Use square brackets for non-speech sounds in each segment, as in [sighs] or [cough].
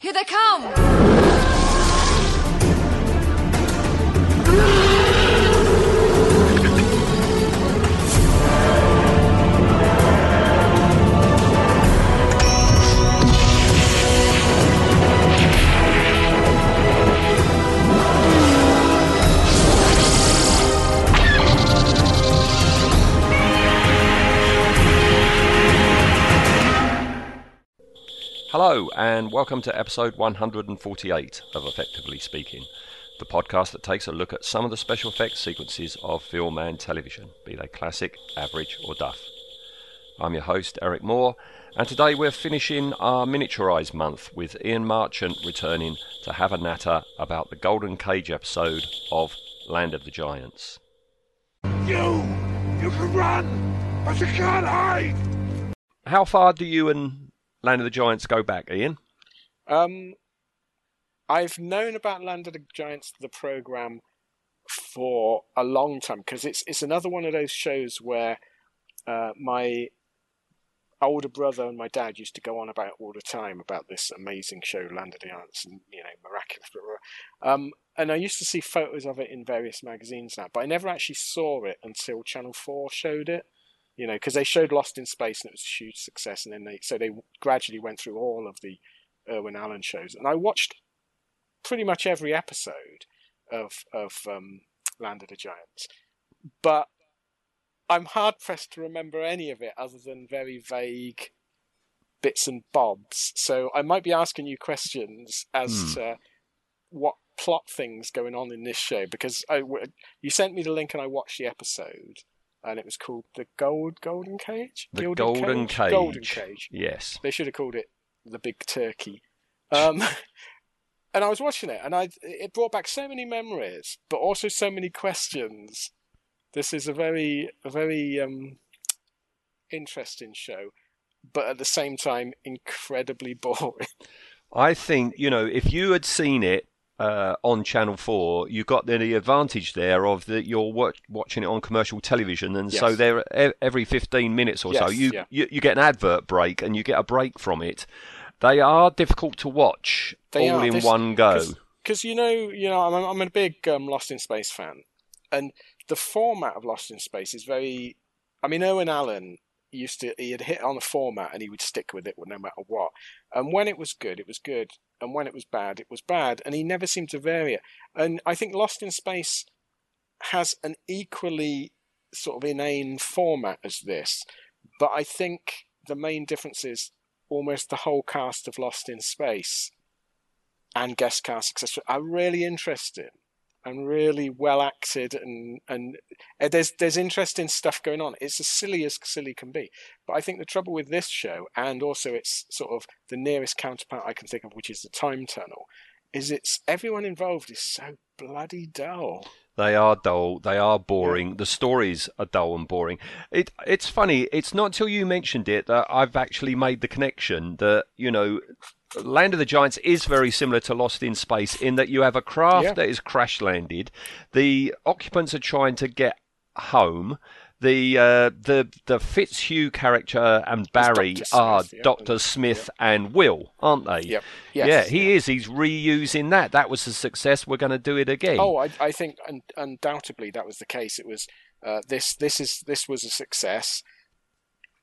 Here they come! Hello, and welcome to episode 148 of Effectively Speaking, the podcast that takes a look at some of the special effects sequences of film and television, be they classic, average, or duff. I'm your host, Eric Moore, and today we're finishing our miniaturized month with Ian Marchant returning to have a natter about the Golden Cage episode of Land of the Giants. You! You can run, but you can't hide! How far do you and Land of the Giants go back, Ian? Um, I've known about Land of the Giants, the program, for a long time because it's it's another one of those shows where uh, my older brother and my dad used to go on about all the time about this amazing show, Land of the Giants, and you know, miraculous. Blah, blah. Um, and I used to see photos of it in various magazines now, but I never actually saw it until Channel Four showed it you know, because they showed Lost in Space and it was a huge success, and then they so they gradually went through all of the Irwin Allen shows, and I watched pretty much every episode of of um, Land of the Giants, but I'm hard pressed to remember any of it other than very vague bits and bobs. So I might be asking you questions as Hmm. to what plot things going on in this show because I, you sent me the link and I watched the episode and it was called the Gold Golden Cage. The Gilded Golden Cage. Golden Cage. Yes. They should have called it the Big Turkey. Um, [laughs] and I was watching it, and I it brought back so many memories, but also so many questions. This is a very a very um, interesting show, but at the same time incredibly [laughs] boring. I think you know if you had seen it uh, on Channel Four, you've got the, advantage there of that you're wa- watching it on commercial television, and so there every 15 minutes or so you, yeah. you you get an advert break and you get a break from it. They are difficult to watch They all are. in one go. because you know, you know, I'm, I'm a big um, Lost in Space fan, and the format of Lost in Space is very. I mean, Irwin Allen used to he had hit on a format and he would stick with it no matter what. And when it was good, it was good, and when it was bad, it was bad, and he never seemed to vary it. And I think Lost in Space has an equally sort of inane format as this, but I think the main difference is almost the whole cast of Lost in Space and guest cast, etc., are really interesting and really well acted, and and uh, there's there's interesting stuff going on. It's as silly as silly can be, but I think the trouble with this show, and also it's sort of the nearest counterpart I can think of, which is the time tunnel, is it's everyone involved is so bloody dull. They are dull. They are boring. The stories are dull and boring. It it's funny. It's not till you mentioned it that I've actually made the connection that you know, Land of the Giants is very similar to Lost in Space in that you have a craft Yeah. that is crash landed. The occupants are trying to get home. The uh, the the Fitzhugh character and Barry Dr. are Smith, yeah. Doctor Smith and Will, aren't they? Yep. Yes. yeah, he is. He's reusing that. That was a success. We're going to do it again. Oh, I, I think un- undoubtedly that was the case. It was uh, this. This is this was a success.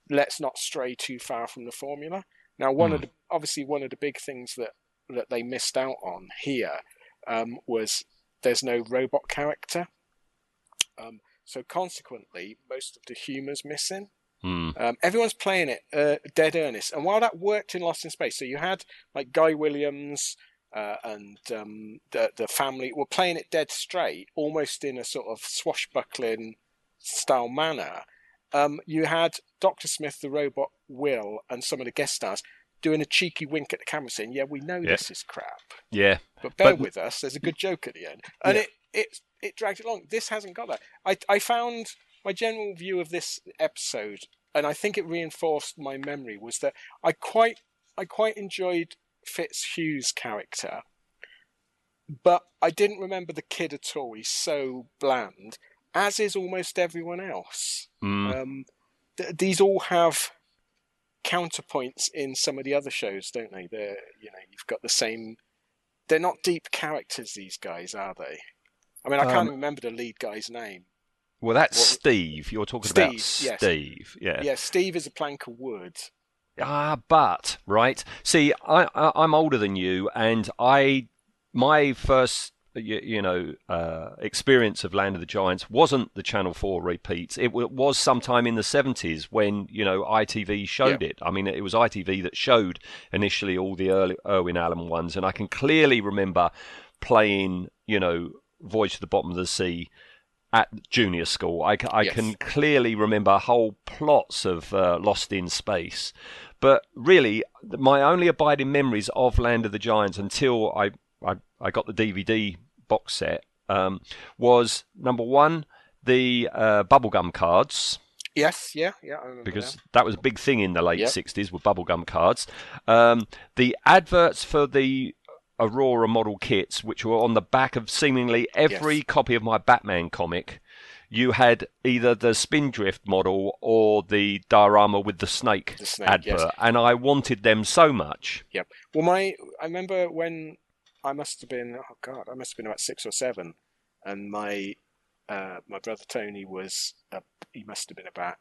Let's not stray too far from the formula. Now, one of the obviously one of the big things that that they missed out on here um, was there's no robot character. Um, so consequently, most of the humour's missing. Hmm. Um, everyone's playing it uh, dead earnest, and while that worked in Lost in Space, so you had like Guy Williams uh, and um, the the family were playing it dead straight, almost in a sort of swashbuckling style manner. Um, you had Doctor Smith, the robot, Will, and some of the guest stars doing a cheeky wink at the camera, saying, "Yeah, we know Yeah. this is crap, Yeah. but bear But- with us. There's a good joke at the end," and Yeah. it it it dragged it along. This hasn't got that. I I found my general view of this episode, and I think it reinforced my memory, was that I quite I quite enjoyed Fitzhugh's character, but I didn't remember the kid at all. He's so bland, as is almost everyone else. Mm. Um, th- these all have counterpoints in some of the other shows, don't they? They're you know you've got the same. They're not deep characters. These guys are they? I mean, I can't Um, remember the lead guy's name. Well, that's What- Steve. You're talking about Steve, yes. Steve. Yeah. Yeah, Steve is a plank of wood. Ah, but right. See, I, I I'm older than you, and I my first you, you know uh, experience of Land of the Giants wasn't the Channel Four repeats. It w- was sometime in the seventies when you know ITV showed it. I mean, it was ITV that showed initially all the early Irwin Allen ones, and I can clearly remember playing you know Voyage to the Bottom of the Sea at junior school. I, I Yes. can clearly remember whole plots of uh, Lost in Space. But really, my only abiding memories of Land of the Giants until I, I, I got the DVD box set um, was number one, the uh, bubblegum cards Yes, yeah, yeah. Because that. that was a big thing in the late Yep. 60s with bubblegum cards. Um, the adverts for the Aurora model kits, which were on the back of seemingly every Yes. copy of my Batman comic, you had either the Spindrift model or the diorama with the snake, The snake, advert, yes. and I wanted them so much. Yep. Well, my I remember when I must have been oh god, I must have been about six or seven, and my uh, my brother Tony was uh, he must have been about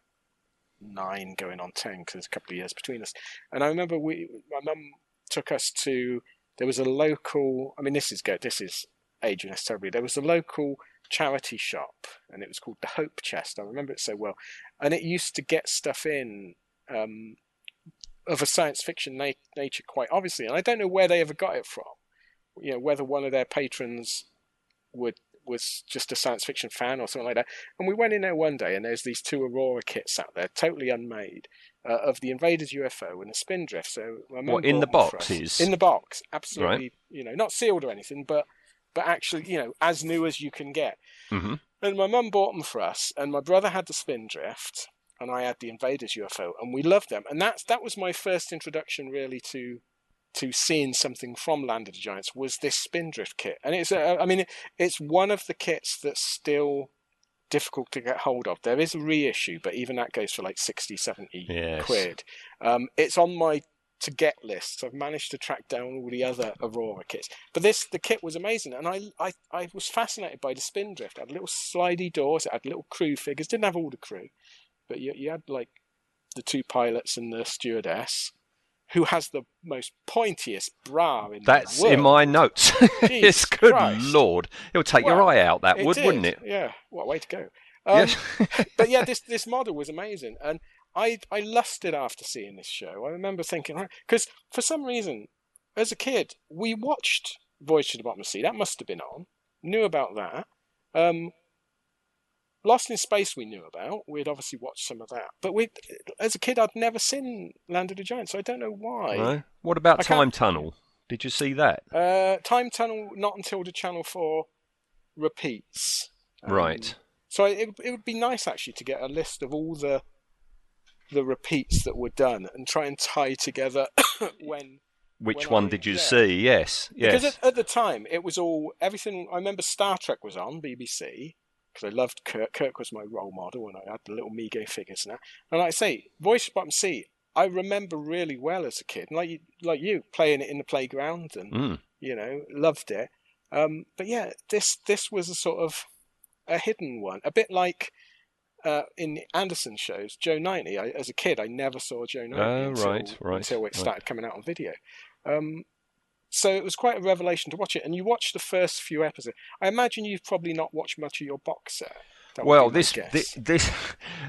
nine, going on ten, because there's a couple of years between us. And I remember we my mum took us to there was a local. I mean, this is good. This is aging us terribly. There was a local charity shop, and it was called the Hope Chest. I remember it so well, and it used to get stuff in. Um, of a science fiction na- nature, quite obviously, and I don't know where they ever got it from. You know, whether one of their patrons would was just a science fiction fan or something like that. And we went in there one day, and there's these two Aurora kits out there, totally unmade, uh, of the Invaders UFO and the Spindrift. So my mum What, in the bought them for us. boxes? In the box, absolutely. You know, not sealed or anything, but but actually, you know, as new as you can get. hmm And my mum bought them for us, and my brother had the Spindrift, and I had the Invaders UFO, and we loved them. And that's that was my first introduction really to to seeing something from Land of the Giants was this Spindrift kit, and it's a, I mean it, it's one of the kits that's still difficult to get hold of. There is a reissue, but even that goes for like 60, 70 Yes. quid. Um, it's on my to get list. So I've managed to track down all the other Aurora kits. But this the kit was amazing and I I, I was fascinated by the Spindrift. It had little slidey doors, it had little crew figures, didn't have all the crew. But you you had like the two pilots and the stewardess who has the most pointiest bra in That's the world. in my notes. [laughs] it's good Christ. lord. It'll take your eye out, that would, did, wouldn't it? Yeah. What a way to go. [laughs] Um, but yeah, this this model was amazing, and I I lusted after seeing this show. I remember thinking because for some reason, as a kid, we watched Voyage to the Bottom of the Sea. That must have been on. Knew about that. Um, Lost in Space, we knew about. We'd obviously watched some of that, but we, as a kid, I'd never seen Land of the Giants. So I don't know why. No? What about I can't- Time Tunnel? Did you see that? Uh, Time Tunnel, not until the Channel Four repeats. Um, right. So it it would be nice actually to get a list of all the the repeats that were done and try and tie together [coughs] when Which when one I- did you yeah. see? Yes. Yes. because at, at the time it was all everything. I remember Star Trek was on BBC because I loved Kirk. Kirk was my role model, and I had the little Mego figures and that. And like I say, Voice Bottom Sea, I remember really well as a kid, and like you, like you playing it in the playground and Mm. you know, loved it. Um, but yeah, this this was a sort of a hidden one, a bit like uh, in the Anderson shows. Joe ninety. I, as a kid, I never saw Joe ninety Oh, until, right, right, until it right. started coming out on video. Um, so it was quite a revelation to watch it, and you watched the first few episodes. I imagine you've probably not watched much of your box set. That Well, this, this this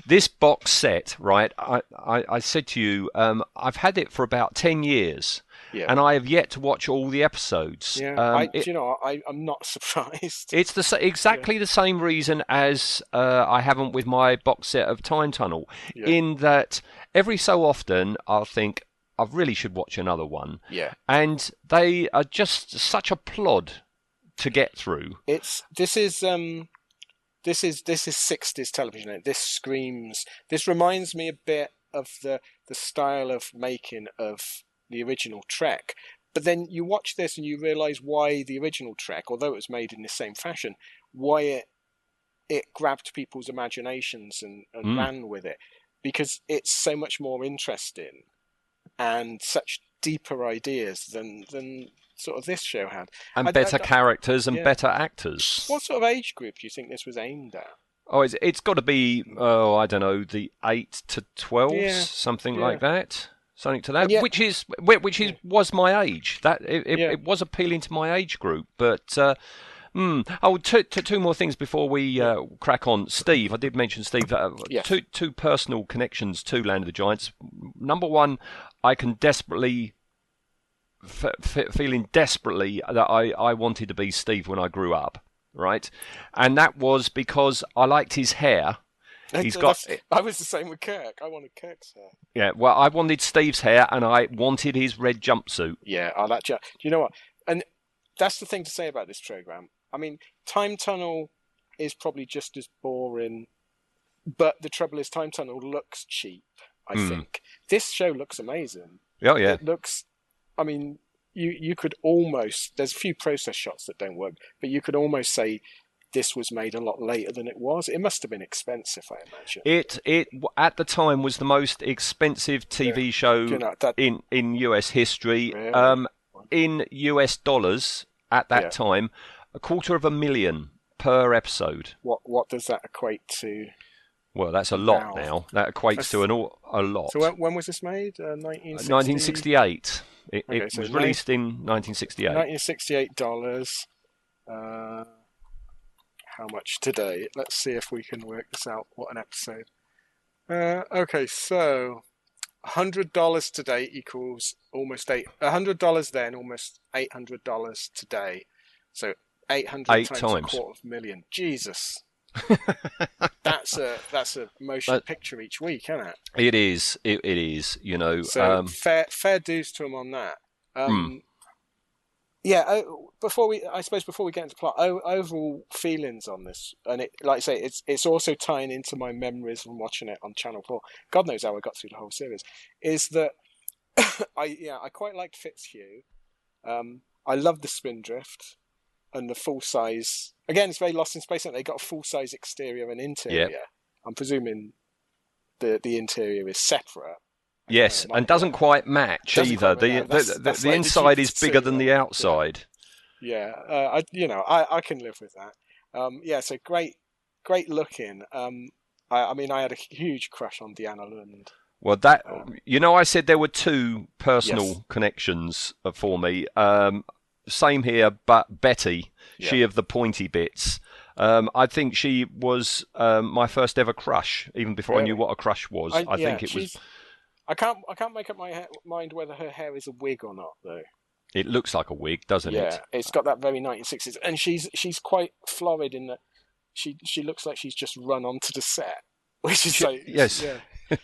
this box set, right? I, I, I said to you, um, I've had it for about ten years, yeah, and I have yet to watch all the episodes. yeah. Um, I, it- do you know, I, I'm not [laughs] surprised. It's the exactly the same reason as uh, I haven't with my box set of Time Tunnel, Yeah. in that every so often I'll think I really should watch another one, yeah, and they are just such a plod to get through. it's this is um this is this is 60s television this screams this reminds me a bit of the the style of making of the original trek. But then you watch this and you realize why the original trek although it was made in the same fashion why it it grabbed people's imaginations and, and Mm. ran with it. Because it's so much more interesting and such deeper ideas than than sort of this show had. and I- better I- characters and yeah. better actors. What sort of age group do you think this was aimed at? Oh, it's, it's got to be, oh, I don't know, the 8 to 12, Yeah, something yeah. like that. Something to that, which is which is was my age. That it, it, it was appealing to my age group, but uh, hmm. oh, two, two, two more things before we uh, crack on. Steve, I did mention Steve. Uh, Yes. Two two personal connections to Land of the Giants. Number one, I can desperately f- f- feeling desperately that I, I wanted to be Steve when I grew up, right? And that was because I liked his hair. He's got- I was the same with Kirk. I wanted Kirk's hair. Yeah, well, I wanted Steve's hair and I wanted his red jumpsuit. Yeah, I like. Do you know what? And that's the thing to say about this program. I mean, Time Tunnel is probably just as boring, but the trouble is, Time Tunnel looks cheap. I Hmm. think this show looks amazing. Oh, yeah. It looks. I mean, you you could almost. There's a few process shots that don't work, but you could almost say this was made a lot later than it was. It must have been expensive, I imagine. It it at the time was the most expensive TV show You know that. in in US history. Really? Um, in US dollars at that Yeah. time, a quarter of a million per episode. What what does that equate to? Well, that's a lot Wow. now. That equates to an a lot. So when, when was this made? Uh, 1960? 1968. It, Okay, it so was released in 1968. 1968 dollars. Uh, how much today? Let's see if we can work this out. What an episode. Uh, okay, so hundred dollars today equals almost eight. hundred dollars then, almost eight hundred dollars today. So eight hundred times, times. a quarter of a million. Jesus. [laughs] that's a that's a motion picture each week, isn't it? It is. It, it is. You know. So um, fair fair dues to him on that. Um, Yeah. Oh, before we, I suppose, before we get into plot, o- overall feelings on this, and it, like I say, it's it's also tying into my memories from watching it on Channel Four. God knows how I got through the whole series. Is that [coughs] I yeah I quite liked Fitzhugh. Um, I love the Spindrift and the full size. Again, it's very Lost in Space. And they got a full size exterior and interior. I'm presuming the the interior is separate. yes, and doesn't quite match Doesn't either. quite The, the, That's- the, that's the like inside is bigger than the outside. Yeah, uh, I you know I, I can live with that. Um, yeah, so great, great looking. Um, I, I mean, I had a huge crush on Deanna Lund. Well, that Um, you know, I said there were two personal Yes. connections uh, for me. Um, same here, but Betty, she of the pointy bits. Um, I think she was um, my first ever crush, even before I knew what a crush was. I, yeah, think it was. I can't I can't make up my ha- mind whether her hair is a wig or not though. It looks like a wig, doesn't yeah, it? it's got that very 1960s, and she's she's quite florid in that she she looks like she's just run onto the set, [laughs] which is She- like yes. Yeah.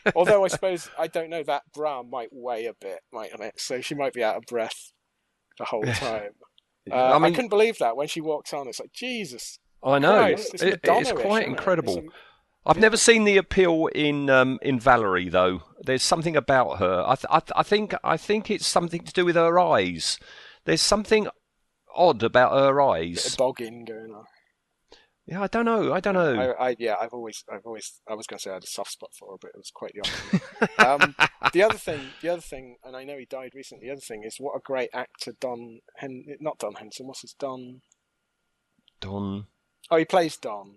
[laughs] Although I suppose I don't know that bra might weigh a bit, mightn't it? So she might be out of breath the whole time. [laughs] Uh, I I, couldn't believe that when she walks on. It's like Jesus. I know Christ, It- it's quite isn't it? incredible. It's I've never seen the appeal in um, in Valerie though. There's something about her. I, th- I, th- I think I think it's something to do with her eyes. There's something odd about her eyes. bogging going on. Yeah, I don't know. I don't know. I, I yeah, I've always, I've always, I was going to say I had a soft spot for her, but it was quite the opposite. um, the other thing, the other thing, and I know he died recently. The other thing is what a great actor Don, Hen, not Don Henson. What's his Don? Don. Oh, he plays Don,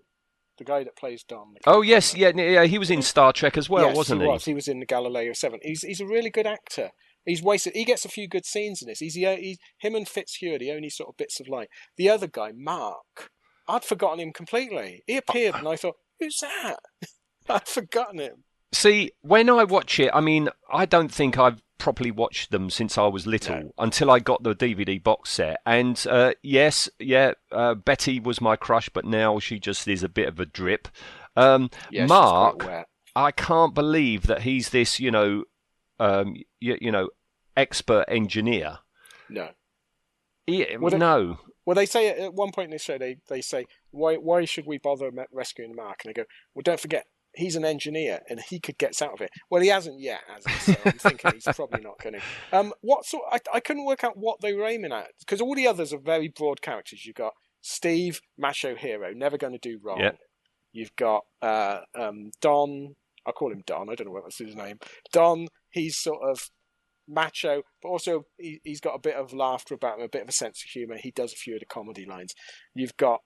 the guy that plays Don. Oh yes, yeah, yeah. He was in Star Trek as well, yes, wasn't he? he? Was. He was in the Galileo Seven. He's he's a really good actor. He's wasted. He gets a few good scenes in this. He's, the, he's him and Fitzhugh are the only sort of bits of light. The other guy, Mark, I'd forgotten him completely. He appeared, and I thought, who's that? [laughs] I'd forgotten him. See, when I watch it, I mean, I don't think I've properly watched them since I was little No. until I got the DVD box set. And uh, yes, yeah, uh, Betty was my crush, but now she just is a bit of a drip. Um, Yeah, Mark. I can't believe that he's this, you know, um, you, you know, expert engineer. No. He, Well, no, Well, they say at one point in the show, they, they say, why why should we bother rescuing Mark? And they go, well, don't forget, he's an engineer and he could get us out of it. Well, he hasn't yet, has he? So I'm thinking he's probably not going to. Um, what sort? I, I couldn't work out what they were aiming at because all the others are very broad characters. You've got Steve, macho hero, never going to do wrong. Yep. You've got uh, um, Don. I'll call him Don. I don't know what that's his name. Don. He's sort of macho, but also he, he's got a bit of laughter about him, a bit of a sense of humour. He does a few of the comedy lines. You've got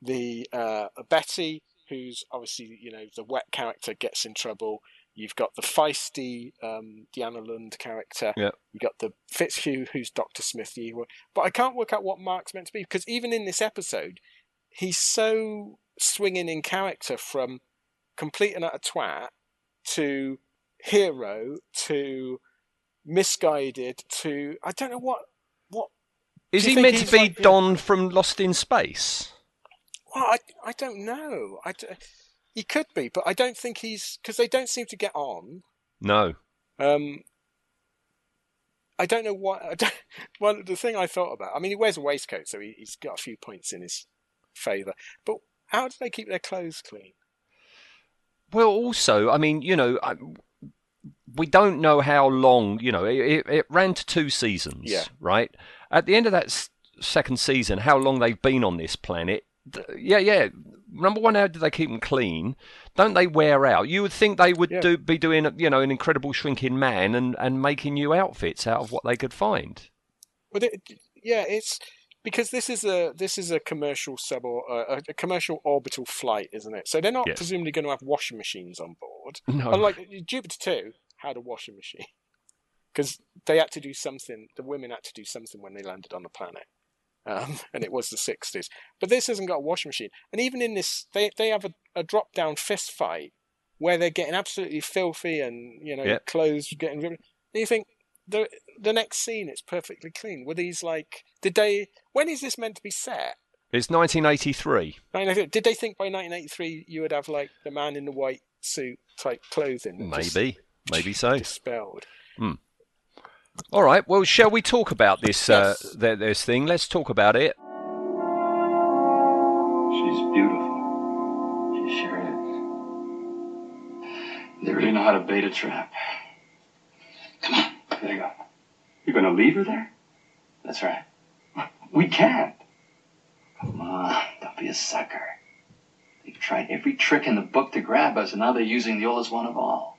the uh, Betty, who's obviously you know the wet character gets in trouble. You've got the feisty um, Deanna Lund character. Yeah. You've got the Fitzhugh, who's Doctor Smith. But I can't work out what Mark's meant to be because even in this episode, he's so swinging in character from complete and utter twat to hero to misguided to I don't know what what Is he meant to be like- Don from Lost in Space? well I I don't know I he could be but I don't think he's because they don't seem to get on No. um I don't know what I don't, [laughs] well the thing I thought about I mean he wears a waistcoat so he, he's got a few points in his favour but how do they keep their clothes clean Well, also, I mean, you know, I, we don't know how long. You know, it, it, it ran to two seasons, Yeah. right? At the end of that s- second season, how long they've been on this planet? Yeah, yeah. Number one, how do they keep them clean? Don't they wear out? You would think they would Yeah. do be doing, you know, an incredible shrinking man and, and making new outfits out of what they could find. But it, yeah, it's because this is a this is a commercial sub or uh, a commercial orbital flight, isn't it? So they're not Yes. presumably going to have washing machines on board. No. Unlike Jupiter two had a washing machine [laughs] because they had to do something. The women had to do something when they landed on the planet, um, [laughs] and it was the sixties. But this hasn't got a washing machine, and even in this, they they have a, a drop down fist fight where they're getting absolutely filthy and you know Yep. clothes getting. ripped. And you think the the next scene it's perfectly clean. Were these like did they? When is this meant to be set? It's 1983. 1983 Did they think by 1983 you would have like the man in the white suit type clothing? Maybe. just Maybe. Maybe so. dispelled. All right. Well, shall we talk about this uh, th- this thing? Let's talk about it. She's beautiful. She sure is. They really know how to bait a trap. Come on, there you go. You're gonna leave her there? That's right. We can't. Come on, don't be a sucker. They've tried every trick in the book to grab us, and now they're using the oldest one of all.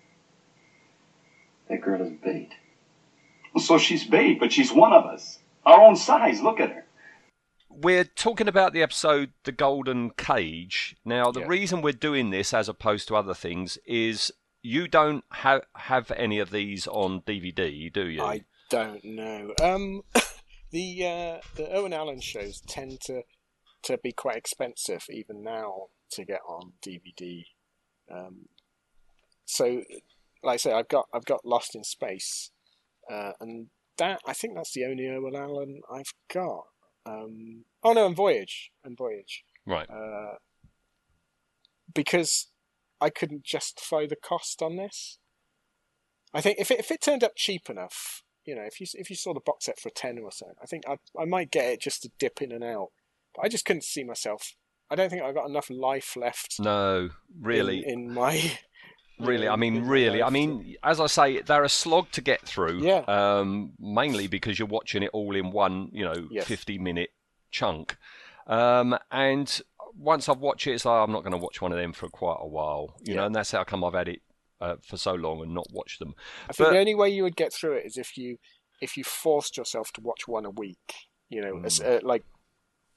That girl is bait. So she's bait, but she's one of us. Our own size. Look at her. We're talking about the episode The Golden Cage. Now, the Yeah. reason we're doing this as opposed to other things is you don't ha- have any of these on DVD, do you? I don't know. Um, [laughs] the uh, the Irwin Allen shows tend to to be quite expensive even now to get on DVD. Um, so, like I say, I've got I've got Lost in Space, uh, and that I think that's the only Irwin Allen I've got. Um, oh no, and Voyage and Voyage. Right. uh, because I couldn't justify the cost on this. I think if it, if it turned up cheap enough, you know, if you if you saw the box set for a ten or so, I think I I might get it just to dip in and out. But I just couldn't see myself. I don't think I've got enough life left. No, really. in, in my Really, I mean, really, I mean, as I say, they're a slog to get through. Yeah. Um, mainly because you're watching it all in one, you know, Yes. 50 minute chunk. Um, and once I've watched it, it's like I'm not going to watch one of them for quite a while, you know, and that's how come I've had it uh, for so long and not watched them. I think But- the only way you would get through it is if you if you forced yourself to watch one a week. You know, as, Mm. uh, like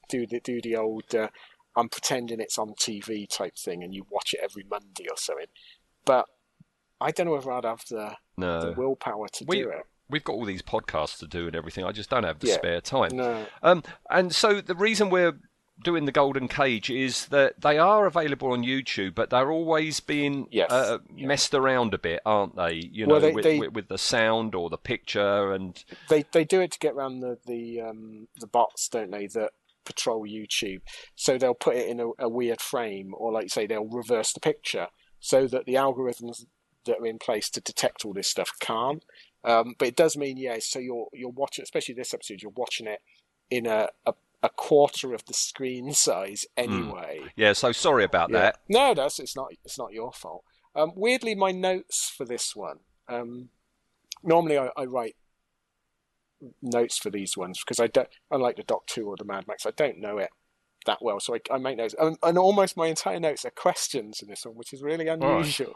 do the do the old uh, I'm pretending it's on TV type thing, and you watch it every Monday or something. But I don't know whether I'd have the, No. the willpower to We, do it. we've got all these podcasts to do and everything. I just don't have the Yeah. spare time. No, Um, and so the reason we're doing the Golden Cage is that they are available on YouTube, but they're always being Yes, uh, yeah. messed around a bit, aren't they? You Well, know, they- with, they- with, with the sound or the picture, and they they do it to get around the the um, the bots, don't they? That patrol YouTube. So they'll put it in a, a weird frame, or like you say, they'll reverse the picture so that the algorithms that are in place to detect all this stuff can't. Um, but it does mean, yeah. So you're you're watching, especially this episode, you're watching it in a a, a quarter of the screen size anyway. yeah. So sorry about Yeah. that. No, that's it's not it's not your fault. Um, weirdly, my notes for this one. Um, normally, I, I write notes for these ones because I don't. Unlike the Doc Two or the Mad Max, I don't know it that well, so I, I make notes, and, and almost my entire notes are questions in this one, which is really unusual.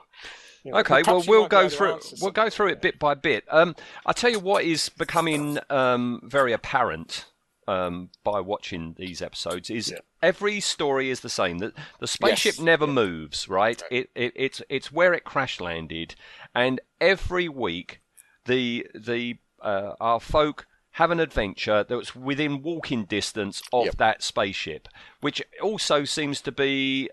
You know, Okay, well we'll go through we'll go through it bit by bit. Um, I tell you what is becoming um, very apparent um, by watching these episodes is Yeah. every story is the same. That the spaceship Yes. never moves, right? It, it it's it's where it crash landed, and every week the the uh, our folk have an adventure that's within walking distance of Yep. that spaceship, which also seems to be.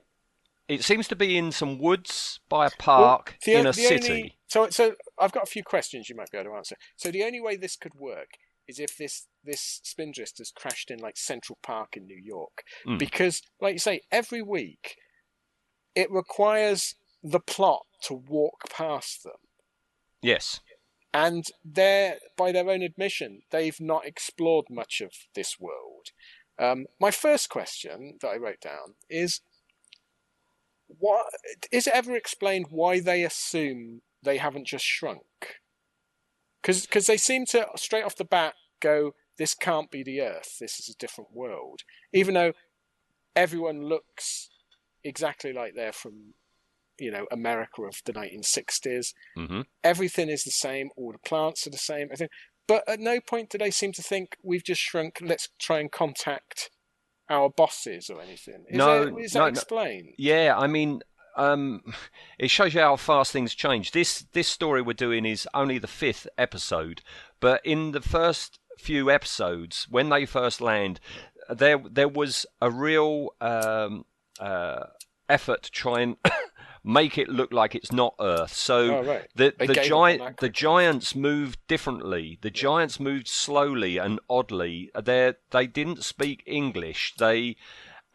It seems to be in some woods by a park the- in a city. only- so, so I've got a few questions you might be able to answer. So the only way this could work is if this this spindrift has crashed in like Central Park in New York, Mm. because, like you say, every week it requires the plot to walk past them, Yes. And they're by their own admission they've not explored much of this world. Um, my first question that I wrote down is what is it ever explained why they assume they haven't just shrunk? Because they seem to straight off the bat go, "This can't be the Earth. This is a different world," even though everyone looks exactly like they're from, you know, America of the 1960s. hmm Everything is the same. All the plants are the same. I think, but at no point do they seem to think we've just shrunk. Let's try and contact our bosses or anything. Is No, that, is no, that no. explained? Yeah, I mean, um, it shows you how fast things change. This this story we're doing is only the fifth episode, but in the first few episodes, when they first land, there there was a real um, uh, effort to try and make it look like it's not Earth. So Oh, right. the They the gave up on giant the giants moved differently. The giants moved slowly and oddly. They they didn't speak English. They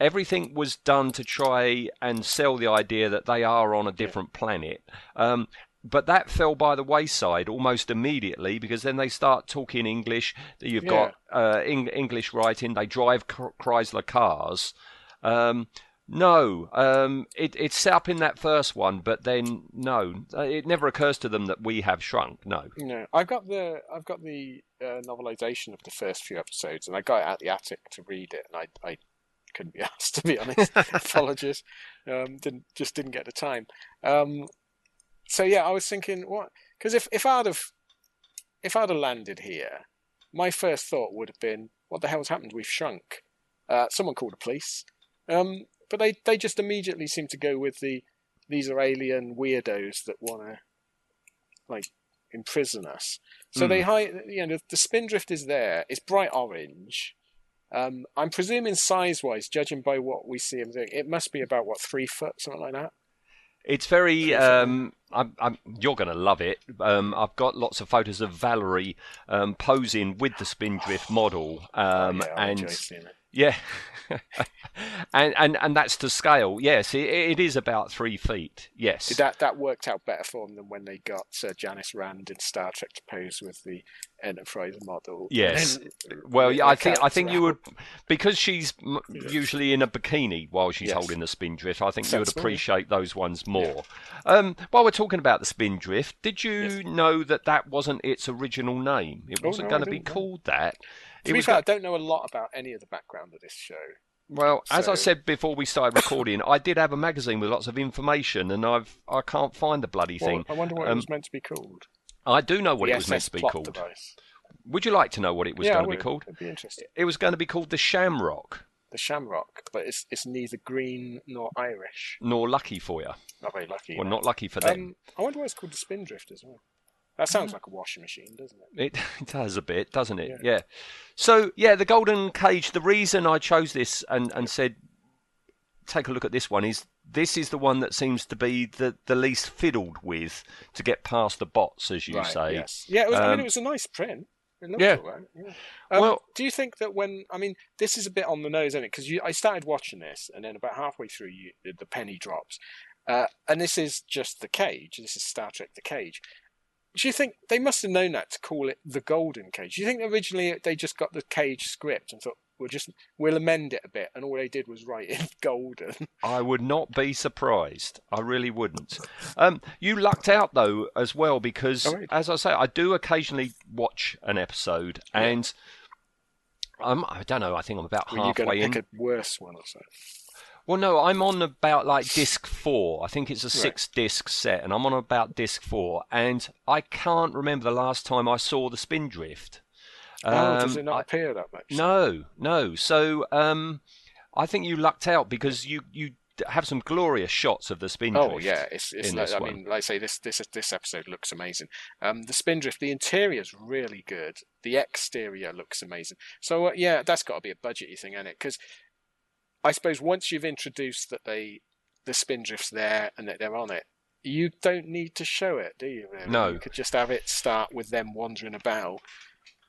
everything was done to try and sell the idea that they are on a different planet. Um, but that fell by the wayside almost immediately because then they start talking English. You've got uh, Eng- English writing. They drive Chrysler cars. Um, no, um, it, it's set up in that first one, but then no, it never occurs to them that we have shrunk. No. No, I've got the I've got the uh, novelization of the first few episodes, and I got it out the attic to read it, and I I couldn't be [laughs] asked to be honest. Apologies, um, didn't just didn't get the time. Um, so yeah, I was thinking what because if if I'd have if I'd have landed here, my first thought would have been, what the hell's happened? We've shrunk. Uh, someone called the police. Um, but they they just immediately seem to go with the these are alien weirdos that want to like imprison us. So Hmm. they hide. You know, the, the spindrift is there. It's bright orange. Um, I'm presuming size-wise, judging by what we see him doing, it must be about what three foot, something like that. It's very. Um, I'm, I'm, you're going to love it. Um, I've got lots of photos of Valerie um, posing with the Spindrift model, um, Oh, yeah, and it. Yeah, [laughs] and and and that's to scale. Yes, it, it is about three feet. Yes, that that worked out better for them than when they got uh, Janice Rand in Star Trek to pose with the Enterprise model? Yes. Then Well, yeah, I think I think you would because she's m- usually in a bikini while she's Yes. holding the spindrift. I think you would appreciate those ones more. Um, while we're talking about the spindrift, did you know that that wasn't its original name? It Oh, wasn't no, going to be didn't know. called that. To It be fair, go- I don't know a lot about any of the background of this show. well, as I said before we started recording, I did have a magazine with lots of information, and I've I can't find the bloody Well, thing. I wonder what it Um, was meant to be called. I do know what the it was meant to be plot called. Device. Would you like to know what it was yeah, going to be called? It'd be interesting. It was going to be called the Shamrock, The Shamrock, but it's it's neither green nor Irish. nor lucky for you. Not very lucky. Well, that. not lucky for them. Um, I wonder why it's called the Spindrift as well. That sounds like a washing machine, doesn't it? It, [laughs] it does a bit, doesn't it? Yeah. Yeah. So yeah, the Golden Cage. The reason I chose this and, and said take a look at this one is this is the one that seems to be the, the least fiddled with to get past the bots, as you say. Yes. Yeah. It was, I mean, Um, it was a nice print. It yeah. all right, yeah. Um, Well- do you think that when I mean this is a bit on the nose, isn't it? Because I started watching this, and then about halfway through, you, the penny drops, uh, and this is just the cage. This is Star Trek: The Cage. Do you think they must have known that to call it the Golden Cage? Do you think originally they just got the cage script and thought we'll just we'll amend it a bit, and all they did was write in [laughs] golden? I would not be surprised. I really wouldn't. Um, you lucked out though as well because, Oh, right. as I say, I do occasionally watch an episode, and I'm, I don't know. I think I'm about Were you going halfway to in. pick a worse one or so? Well, no, I'm on about like disc four. I think it's a six disc set, and I'm on about disc four. And I can't remember the last time I saw the Spindrift. oh, does Um, it not I- appear that much? No, no. So um, I think you lucked out because you you have some glorious shots of the Spindrift. Oh yeah, it's it's in like, I one. mean, like I say, this this this episode looks amazing. Um, the Spindrift, the interior's really good. The exterior looks amazing. So uh, yeah, that's got to be a budgety thing, isn't it? Because I suppose once you've introduced that they the Spindrift's there and that they're on it, you don't need to show it, do you? Really? No. you could just have it start with them wandering about.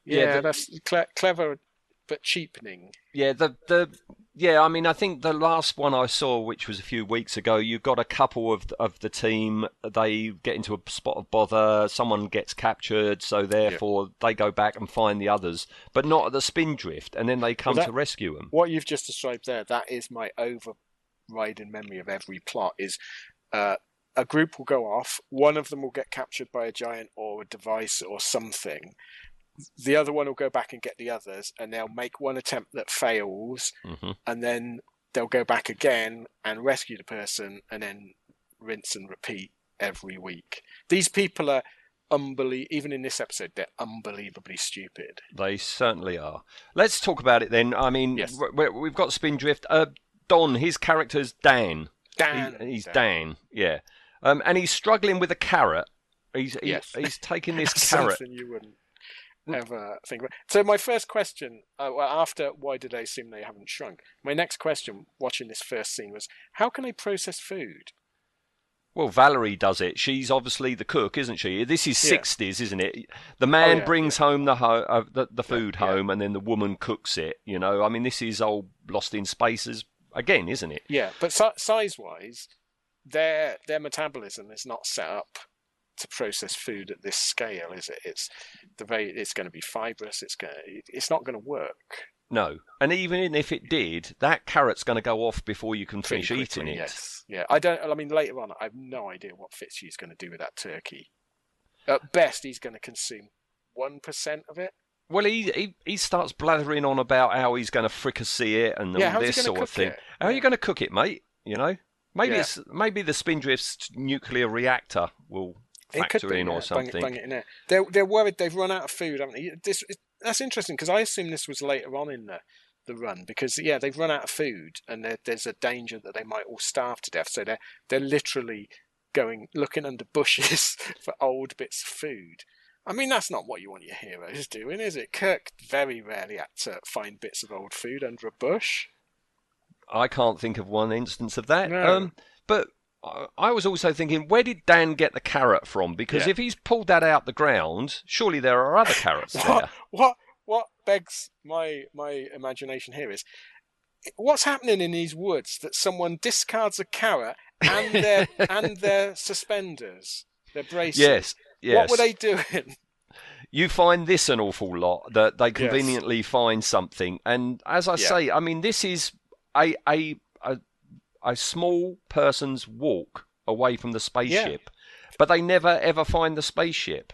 Yeah, Yeah, the- that's cle- clever but cheapening. Yeah, the the yeah, I mean, I think the last one I saw, which was a few weeks ago, you've got a couple of of the team. They get into a spot of bother. Someone gets captured, so therefore they go back and find the others, but not at the spindrift, and then they come that- to rescue them. what you've just described there, that is my overriding memory of every plot is uh, a group will go off, one of them will get captured by a giant or a device or something. The other one will go back and get the others, and they'll make one attempt that fails, hmm and then they'll go back again and rescue the person, and then rinse and repeat every week. These people are unbelievable. Even in this episode, they're unbelievably stupid. They certainly are. Let's talk about it then. I mean, Yes. we've got spindrift. Uh, Don, his character's Dan. Dan, He- he's Dan. Dan. Yeah, um, and he's struggling with a carrot. He's he- Yes. he's taking [laughs] this carrot. Something you wouldn't [laughs] ever think about. So my first question, uh, after why did they assume they haven't shrunk? My next question, watching this first scene, was how can they process food? Well, Valerie does it. She's obviously the cook, isn't she? This is Yeah. sixties, isn't it? The man yeah, brings home the, ho- uh, the the food yeah. home, and then the woman cooks it. You know, I mean, this is old Lost in Spaces again, isn't it? Yeah, but si- size-wise, their their metabolism is not set up to process food at this scale, is it? It's the very it's going to be fibrous. It's going to, it's not going to work. No, and even if it did, that carrot's going to go off before you can pretty finish eating it. Yes, yeah. I don't. I mean, later on, I have no idea what Fitzhugh's going to do with that turkey. At best, he's going to consume one percent of it. Well, he, he he starts blathering on about how he's going to fricassee it and Yeah, all this sort of thing. it? How are you going to cook it, mate? You know, maybe Yeah. it's maybe the spindrift's nuclear reactor will factor be, in or something. it, bung it in there. They're they're worried they've run out of food, haven't they? This that's interesting because I assume this was later on in the the run because yeah they've run out of food and there's a danger that they might all starve to death. So they're they're literally going looking under bushes [laughs] for old bits of food. I mean that's not what you want your heroes doing, is it? Kirk very rarely had to find bits of old food under a bush. I can't think of one instance of that. No. Um, but I- was also thinking, where did Dan get the carrot from? Because Yeah. if he's pulled that out the ground, surely there are other carrots [laughs] what, there. what what begs my my imagination here is what's happening in these woods that someone discards a carrot and their [laughs] and their suspenders, their braces. Yes, yes. What were they doing? you find this an awful lot that they conveniently find something and as i Yeah. say i mean this is a a a, a small person's walk away from the spaceship but they never ever find the spaceship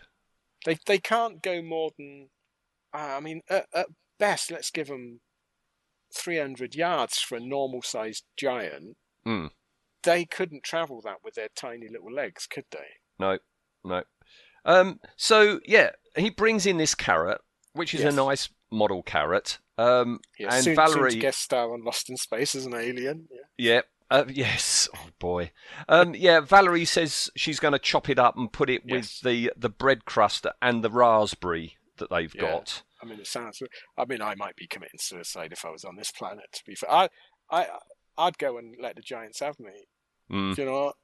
They they can't go more than uh, I mean at, at best let's give them 300 yards for a normal sized giant. Hmm. They couldn't travel that with their tiny little legs, could they? no no um so yeah he brings in this carrot which is Yes. a nice model carrot um Yeah, and soon, soon valerie to guest star on Lost in Space as an alien. Yeah. Yeah. Uh, yes. Oh boy. Um, yeah. Valerie says she's going to chop it up and put it with the the bread crust and the raspberry that they've Yeah. got. I mean, it sounds. I mean, I might be committing suicide if I was on this planet. To be fair, I, I, I'd go and let the giants have me. Mm. Do you know, what?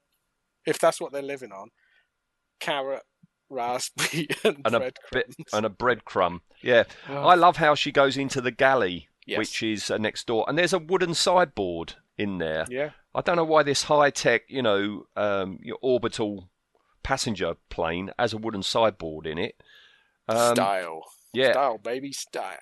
if that's what they're living on, carrot, raspberry, [laughs] and, And a bread bit and a breadcrumb. Yeah. Oh, I love how she goes into the galley, Yes. which is uh, next door, and there's a wooden sideboard in there. yeah, I don't know why this high tech, you know, um, your orbital passenger plane has a wooden sideboard in it. Um, style, yeah, style, baby, style.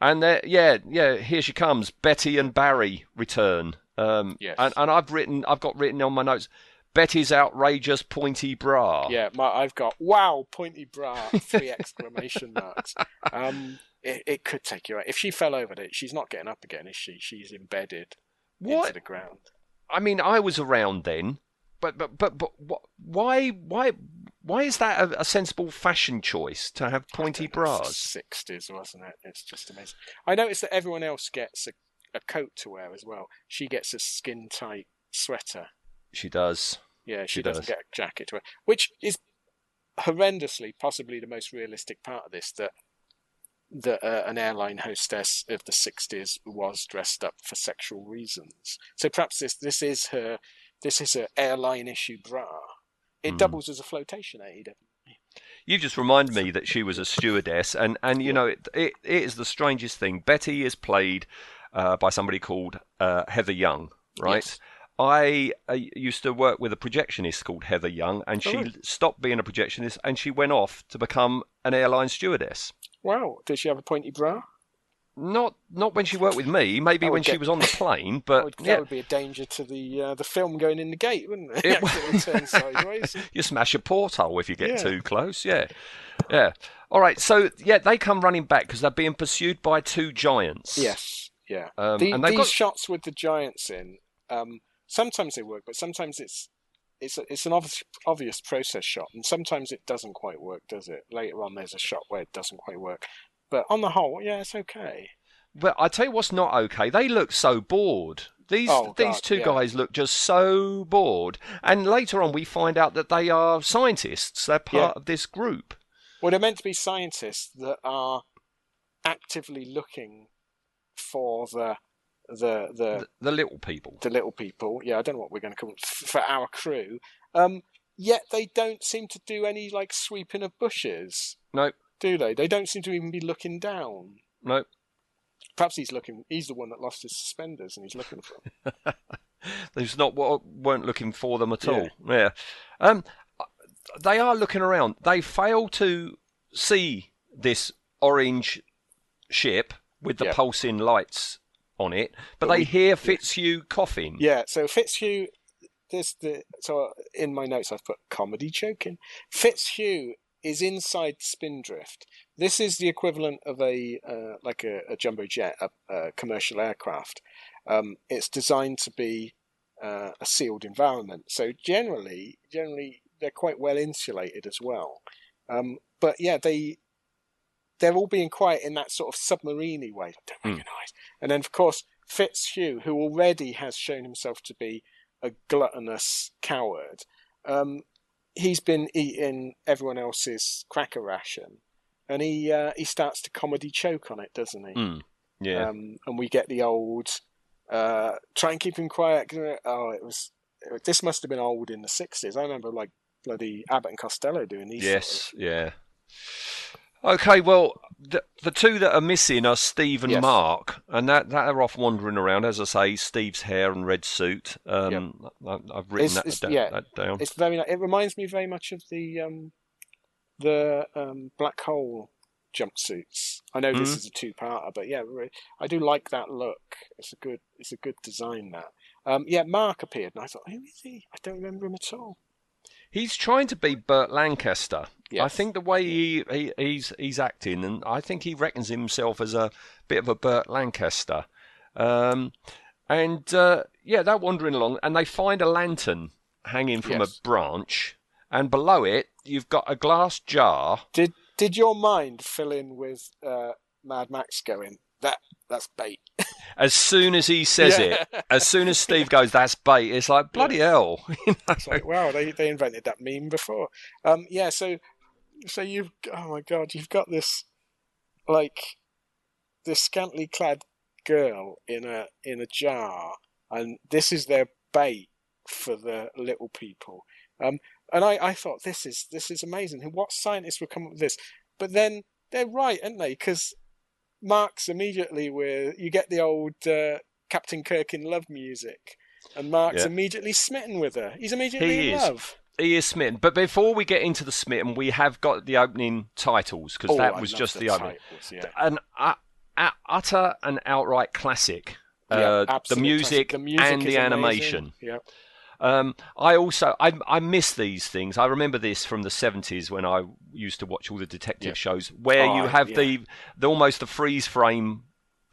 And there, yeah, yeah, here she comes. Betty and Barry return. Um, Yes. and, and I've written, I've got written on my notes, Betty's outrageous pointy bra. Yeah, my, I've got wow, pointy bra, three exclamation [laughs] marks. Um, it, it could take you out. If she fell over it, she's not getting up again, is she? She's embedded into What? the ground. I mean, I was around then, but but but but why why why is that a, a sensible fashion choice to have pointy bras? Sixties, wasn't it? It's just amazing. I noticed that everyone else gets a, a coat to wear as well. She gets a skin tight sweater. She does. Yeah, she, She doesn't does. get a jacket to wear, which is horrendously possibly the most realistic part of this. That that uh, an airline hostess of the '60s was dressed up for sexual reasons. So perhaps this this is her this is her airline issue bra. It Hmm. doubles as a flotation aid. You've just reminded me that she was a stewardess, and, and you know, it, it, it is the strangest thing. Betty is played uh, by somebody called uh, Heather Young, right? Yes. I uh, used to work with a projectionist called Heather Young, and she Oh. stopped being a projectionist and she went off to become an airline stewardess. Wow, did she have a pointy bra? Not not when she worked with me, maybe when would she was on the plane, [laughs] That but would, that would be a danger to the uh, the film going in the gate, wouldn't it? [laughs] It It would turn [laughs] sideways. you smash a porthole if you get Yeah. too close. Yeah, yeah. All right, so yeah, they come running back because they're being pursued by two giants. Yes, yeah. Um, The- and these got- shots with the giants in, um, sometimes they work, but sometimes it's it's a, it's an obvious obvious process shot, and sometimes it doesn't quite work, does it? Later on, there's a shot where it doesn't quite work, but on the whole, yeah, it's okay. But I tell you what's not okay. They look so bored. These Oh, these God, two yeah. guys look just so bored. And later on, we find out that they are scientists. They're part Yeah. of this group. Well, they're meant to be scientists that are actively looking for the the the The, the little people. the little people. Yeah, I don't know what we're going to call for our crew. Um, yet they don't seem to do any like sweeping of bushes, No, do they? They don't seem to even be looking down. no. Perhaps he's looking. He's the one that lost his suspenders, and he's looking for them. [laughs] There's not what weren't looking for them at all. Yeah. Um, they are looking around. They fail to see this orange ship with the Yeah. pulsing lights on it, but, But they we- hear Fitzhugh coughing. Yeah. So Fitzhugh. This the so in my notes I've put comedy choking. Fitzhugh is inside Spindrift. This is the equivalent of a uh, like a, a jumbo jet, a, a commercial aircraft. Um, it's designed to be uh, a sealed environment. So generally, generally they're quite well insulated as well. Um, but yeah, they they're all being quiet in that sort of submariney way. Don't make Hmm. a noise. And then of course Fitzhugh, who already has shown himself to be a gluttonous coward, um, he's been eating everyone else's cracker ration, and he uh, he starts to comedy choke on it, doesn't he? Mm, yeah. Um, and we get the old uh, try and keep him quiet. Oh, it was this must have been old in the sixties. I remember like bloody Abbott and Costello doing these. sort Yes, yeah. Okay, well, the, the two that are missing are Steve and Yes. Mark, and that, that are off wandering around. As I say, Steve's hair and red suit. Um, I, I've written It's- that, it's- da- yeah. that down. It's very. It reminds me very much of the um, the um, black hole jumpsuits. I know this Mhm. is a two-parter, but yeah, I do like that look. It's a good. It's a good design. That. Um, yeah, Mark appeared, and I thought, who is he? I don't remember him at all. He's trying to be Burt Lancaster. I think the way he, he he's he's acting, and I think he reckons himself as a bit of a Burt Lancaster. Um, and uh, yeah, they're wandering along, and they find a lantern hanging from Yes. a branch, and below it you've got a glass jar. Did Did your mind fill in with uh, Mad Max going that that's bait? [laughs] As soon as he says Yeah. it, as soon as Steve goes, "That's bait," it's like bloody hell. [laughs] You know? It's like, wow, they they invented that meme before. Um, yeah, so so you've oh my god, you've got this like this scantily clad girl in a in a jar, and this is their bait for the little people. Um, and I, I thought this is this is amazing. What scientists would come up with this? But then they're right, aren't they? Because Mark's immediately with you get the old uh, Captain Kirk in love music. And Mark's Yeah. immediately smitten with her. He's immediately He in is. love. He is smitten. But before we get into the smitten, we have got the opening titles because Oh, that I was just the the opening. titles, yeah. An uh, utter and outright classic. Yeah, uh, the music. The music and the animation. Yeah. Um, I also I I miss these things. I remember this from the seventies when I used to watch all the detective Yeah. shows where Oh, you have yeah. the, the almost the freeze frame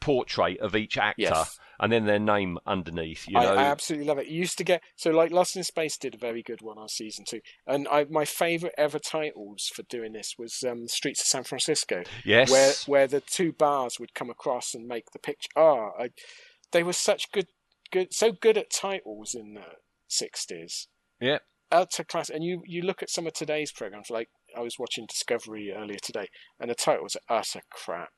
portrait of each actor Yes. And then their name underneath. You I, know, I absolutely love it. You used to get so like Lost in Space did a very good one on season two, and I my favorite ever titles for doing this was um, Streets of San Francisco, yes, where where the two bars would come across and make the picture. Ah, I, they were such good, good, so good at titles in the sixties. yeah, Ultra class, and you you look at some of today's programs. Like I was watching Discovery earlier today, and the titles are utter crap.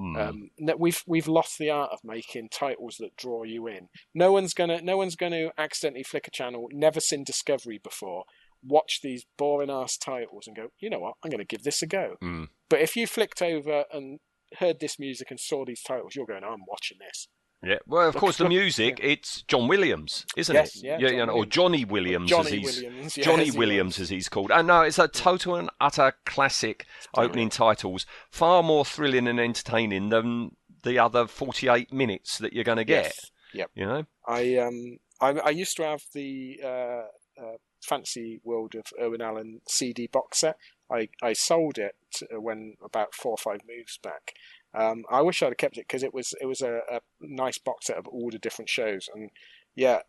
Hmm. Um, we've we've lost the art of making titles that draw you in. No one's gonna no one's gonna accidentally flick a channel. Never seen Discovery before. Watch these boring ass titles and go. You know what? I'm gonna give this a go. Mm. But if you flicked over and heard this music and saw these titles, you're going. I'm watching this. Yeah. Well, of course, the look- music it's John Williams, isn't Yes, it? yeah, you John know, or Johnny Williams, Johnny as he's Williams. yeah, Johnny Williams, as he's called. And no, it's a total and utter classic opening titles. Far more thrilling and entertaining than the other 48 minutes that you're going to get. Yes. Yep. You know? I um I, I used to have the uh, uh, Fantasy World of Irwin Allen CD box set. I, I sold it uh, when about four or five moves back. Um, I wish I'd have kept it because it was it was a, a nice box set of all the different shows and yeah,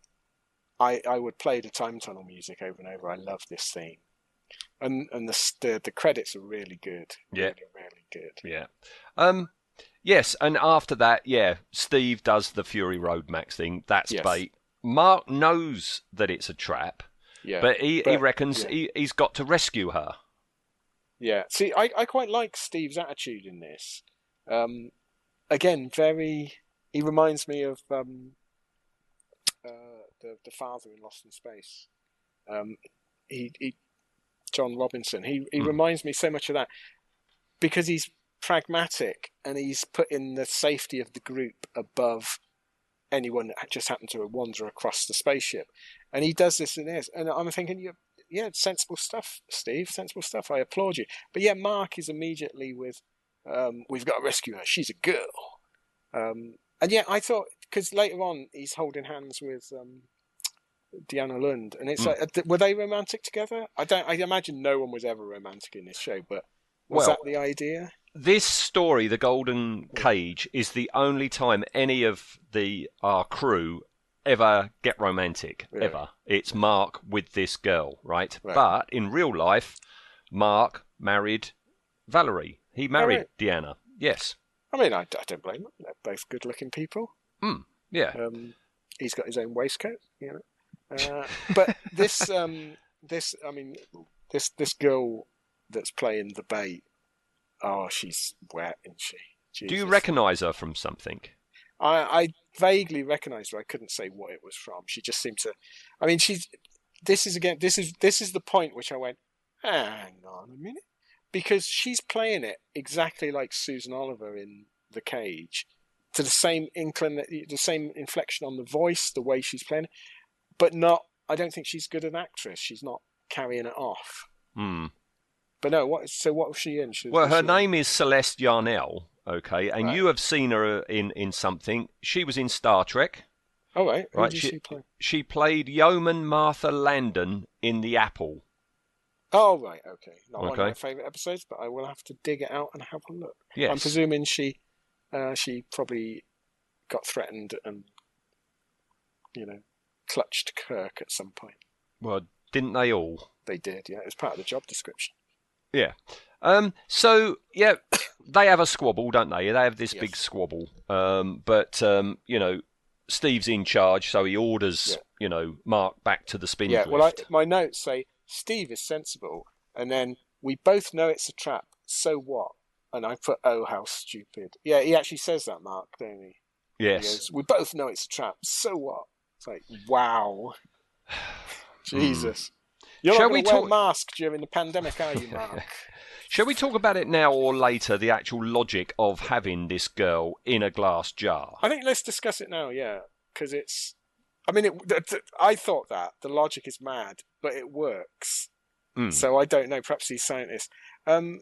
I I would play the time tunnel music over and over. I love this theme, and and the the, the credits are really good. Yeah. really, really good. Yeah. Um, yes, and after that, yeah, Steve does the Fury Road Max thing. That's Yes. bait. Mark knows that it's a trap, Yeah, but he, he reckons yeah. he, he's got to rescue her. Yeah. See, I, I quite like Steve's attitude in this. Um, again, very. He reminds me of um, uh, the the father in Lost in Space. Um, he, he John Robinson. He he Hmm. reminds me so much of that because he's pragmatic and he's putting the safety of the group above anyone that just happened to wander across the spaceship. And he does this in this, and I'm thinking, you yeah, sensible stuff, Steve. Sensible stuff. I applaud you. But yeah, Mark is immediately with, um, we've got to rescue her. She's a girl. Um, and yeah, I thought because later on he's holding hands with um, Deanna Lund, and it's Hmm. like, uh, were they romantic together? I don't. I imagine no one was ever romantic in this show, but was Well- that the idea? This story, The Golden Cage, is the only time any of the our crew ever get romantic. Yeah. Ever. It's Mark with this girl, right? Right. But in real life, Mark married Valerie. He married right. Deanna. Yes. I mean, I, I don't blame them. They're both good-looking people. Yeah. Um, he's got his own waistcoat, you know. Uh, but [laughs] this, um, this, I mean, this this girl that's playing the bait. Oh, she's wet, isn't she? Do you recognise her from something? I, I vaguely recognised her. I couldn't say what it was from. She just seemed to. I mean, she's. This is again. This is this is the point which I went. Hang on a minute, because she's playing it exactly like Susan Oliver in The Cage, to the same inclin, the same inflection on the voice, the way she's playing it, but not. I don't think she's good an actress. She's not carrying it off. Hmm. But no, what? So what was she in? She, Well, her name is Celeste Yarnell, okay, and Right. you have seen her in, in something. She was in Star Trek. Oh right, who Right, she play? She played Yeoman Martha Landon in The Apple. Oh right, okay. Not one of my favourite episodes, but I will have to dig it out and have a look. Yes. I'm presuming she, uh, she probably got threatened and, you know, clutched Kirk at some point. Well, didn't they all? They did, yeah. It was part of the job description. Yeah. Um, so yeah, [coughs] they have a squabble, don't they? They have this Yes. big squabble. Um, but um, you know, Steve's in charge, so he orders Yeah. you know Mark back to the spin Yeah. Well, I, my notes say Steve is sensible, and then we both know it's a trap. So what? And I put, oh, how stupid. Yeah, he actually says that, Mark, don't he? He yes. goes, we both know it's a trap. So what? It's like, wow. [sighs] Hmm. Jesus. You're Shall not we wear talk- a mask during the pandemic, are you, [laughs] Mark? Shall we talk about it now or later? The actual logic of having this girl in a glass jar. I think let's discuss it now, yeah, because it's. I mean, it, th- th- I thought that the logic is mad, but it works. Mm. So I don't know. Perhaps these scientists. Um,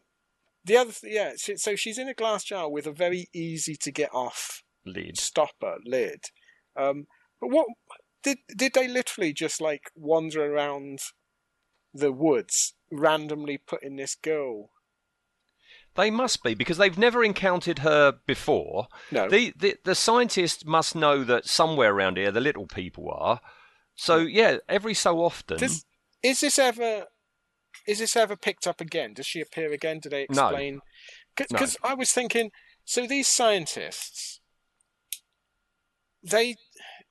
the other, th- yeah. she- So she's in a glass jar with a very easy to get off Lid. stopper lid. Um, but what did did they literally just like wander around the woods randomly putting this girl? They must be because they've never encountered her before. No. The, the the scientists must know that somewhere around here the little people are. So yeah, every so often. Does, is this ever is this ever picked up again? Does she appear again? Do they No. explain? Because I was thinking, so these scientists, they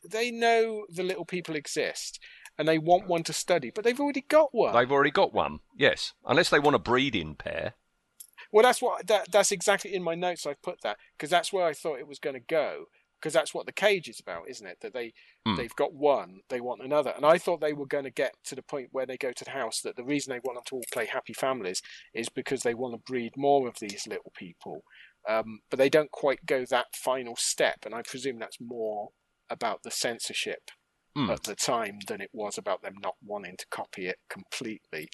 they know the little people exist and they want one to study, but they've already got one. They've already got one, yes. Unless they want a breeding pair. Well, that's what that, that's exactly in my notes. I've put that because that's where I thought it was going to go. Because that's what the cage is about, isn't it? That they Hmm. they've got one, they want another, and I thought they were going to get to the point where they go to the house that the reason they want them to all play happy families is because they want to breed more of these little people. Um, but they don't quite go that final step, and I presume that's more about the censorship Hmm. at the time than it was about them not wanting to copy it completely.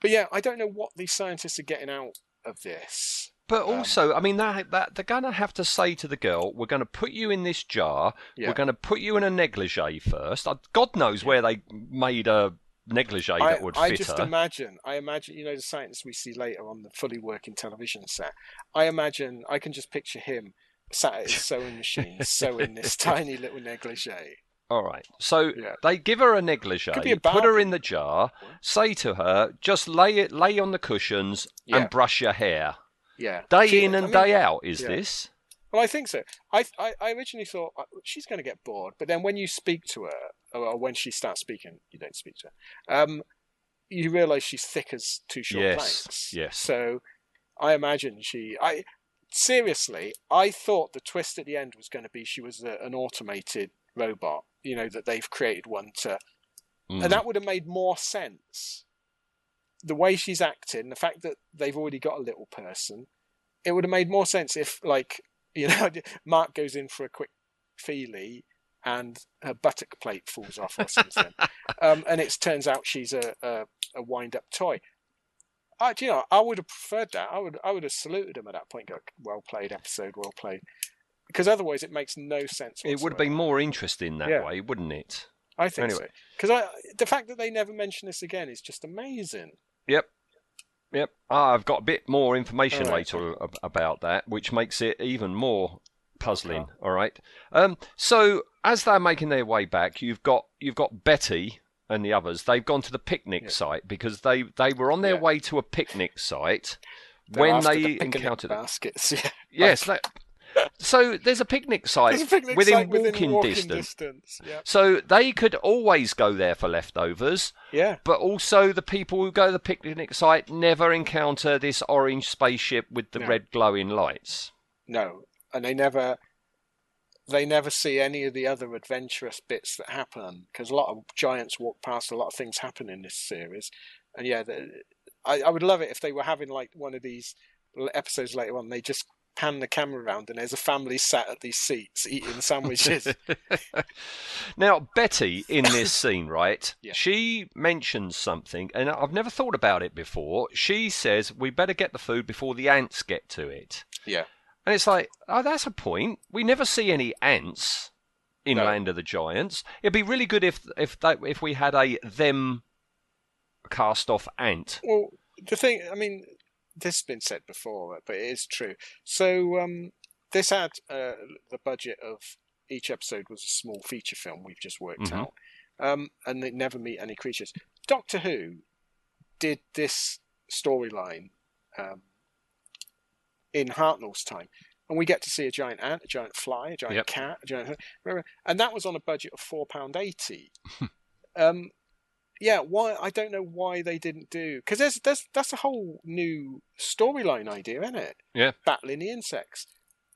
But yeah, I don't know what these scientists are getting out of this. But Um, also, I mean, that, that they're going to have to say to the girl, "We're going to put you in this jar. Yeah. We're going to put you in a negligee first. God knows where they made a negligee I, that would fit her. I fit just her. imagine, I imagine, you know, the scientists we see later on the fully working television set. I imagine, I can just picture him sat at his [laughs] sewing machine, sewing this tiny little negligee. All right. So Yeah. they give her a negligee, a put her in the jar, say to her, just lay it, lay on the cushions Yeah. and brush your hair. Yeah, Day She- in I and mean, day out is yeah. this? Well, I think so. I, I, I originally thought uh, she's going to get bored, but then when you speak to her, or when she starts speaking, you don't speak to her. Um, you realise she's thick as two short Yes, planks. yes. So, I imagine she. I seriously, I thought the twist at the end was going to be she was a, an automated robot. You know that they've created one to, Mm. and that would have made more sense. The way she's acting, the fact that they've already got a little person, it would have made more sense if, like, [laughs] you know, Mark goes in for a quick feely and her buttock plate falls off or something, [laughs] um, and it turns out she's a, a, a wind-up toy. I, you know, I would have preferred that. I would, I would have saluted him at that point. Go, well played, episode, well played. Because otherwise, it makes no sense. It would whatsoever. be more interesting that Yeah. way, wouldn't it? I think Anyway. so. Because the fact that they never mention this again is just amazing. Yep. Yep. Ah, I've got a bit more information right. later about that, which makes it even more puzzling. All right. Um, so as they're making their way back, you've got you've got Betty and the others. They've gone to the picnic site because they they were on their Yeah. way to a picnic site They're when they the encountered. baskets. [laughs] Yeah. Yes. that- so there's a picnic site a picnic within, site walking, within walking distance. distance. Yeah. So they could always go there for leftovers. Yeah. But also, the people who go to the picnic site never encounter this orange spaceship with the No. red glowing lights. No, and they never they never see any of the other adventurous bits that happen because a lot of giants walk past. A lot of things happen in this series, and yeah, the, I, I would love it if they were having like one of these episodes later on. They just pan the camera around and there's a family sat at these seats eating sandwiches. [laughs] Now, Betty in this [coughs] scene, right? Yeah. She mentions something, and I've never thought about it before. She says, We better get the food before the ants get to it. yeah, And it's like, oh, that's a point. We never see any ants in No. Land of the Giants. It'd be really good if if that if we had a them cast off ant. Well, the thing, I mean, this has been said before, but it is true. So, um, this had uh, the budget of each episode was a small feature film we've just worked Mhm. out, um, and they never meet any creatures. Doctor Who did this storyline um, in Hartnell's time. And we get to see a giant ant, a giant fly, a giant Yep. cat, a giant, remember? and that was on a budget of four pound eighty. [laughs] um, yeah, why? I don't know why they didn't do because there's there's that's a whole new storyline idea, isn't it? Yeah. battling the insects.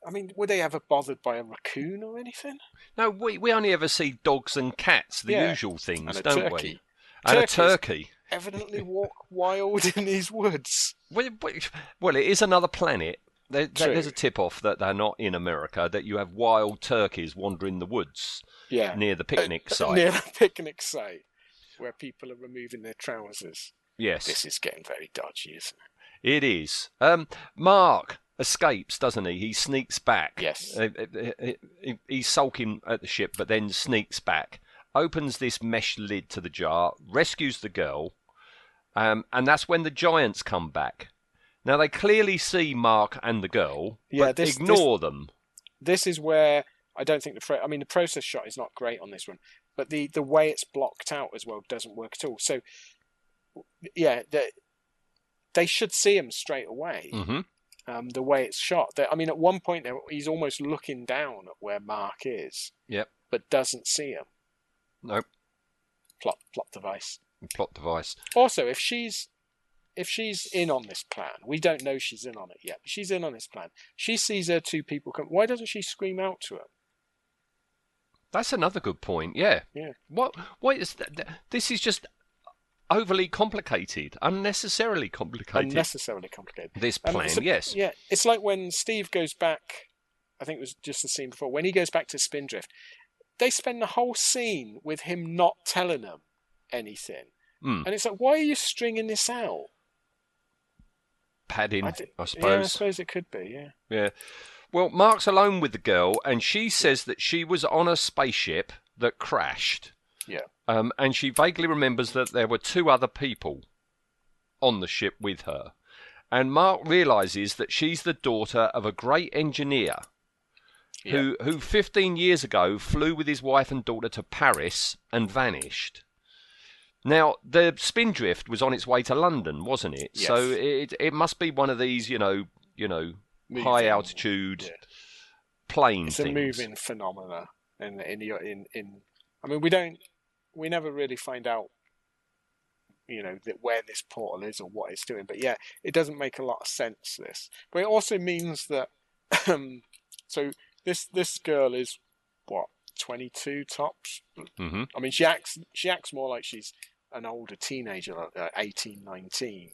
I mean, were they ever bothered by a raccoon or anything? No, we we only ever see dogs and cats, the Yeah. usual things, don't turkey. we? And a Turkeys. turkey. Evidently walk [laughs] wild in these woods. Well, well, it is another planet. There, there- there's a tip off that they're not in America. That you have wild turkeys wandering the woods Yeah, near the picnic Uh, site. near the [laughs] picnic site where people are removing their trousers. Yes, This is getting very dodgy, isn't it? It is. Um, Mark escapes, doesn't he? He sneaks back. Yes. Uh, uh, uh, He's sulking at the ship, but then sneaks back. opens this mesh lid to the jar, rescues the girl, um, and that's when the giants come back. Now they clearly see Mark and the girl, Yeah, but this- ignore them. This is where I don't think the pro- I mean the process shot is not great on this one, but the the way it's blocked out as well doesn't work at all. So yeah, they, they should see him straight away. hmm Um, the way it's shot, They- I mean, at one point there, he's almost looking down at where Mark is, Yep. but doesn't see him. Nope. Plot plot device. Plot device. Also, if she's if she's in on this plan, we don't know she's in on it yet. But she's in on this plan. She sees her two people come. Why doesn't she scream out to him? That's another good point. Yeah. Yeah. What? What is that? This is just overly complicated, unnecessarily complicated. Unnecessarily complicated. this Um, plan, so- yes. Yeah, it's like when Steve goes back. I think it was just the scene before when he goes back to Spindrift. They spend the whole scene with him not telling them anything, Mm. and it's like, why are you stringing this out? Padding, I, d- suppose. Yeah, I suppose it could be. Yeah. Yeah. Well, Mark's alone with the girl, and she says that she was on a spaceship that crashed. Yeah. Um, and she vaguely remembers that there were two other people on the ship with her. And Mark realizes that she's the daughter of a great engineer who, who 15 years ago flew with his wife and daughter to Paris and vanished. Now, the Spindrift was on its way to London, wasn't it? Yes. So it, it must be one of these, you know, you know, Moving, high altitude yeah. plane It's things. a moving phenomena in in the in in. I mean, we don't. We never really find out. You know that where this portal is or what it's doing, but yeah, it doesn't make a lot of sense. This, but it also means that. Um, so this this girl is what twenty two tops. hmm I mean, she acts she acts more like she's an older teenager, like uh, 18, 19.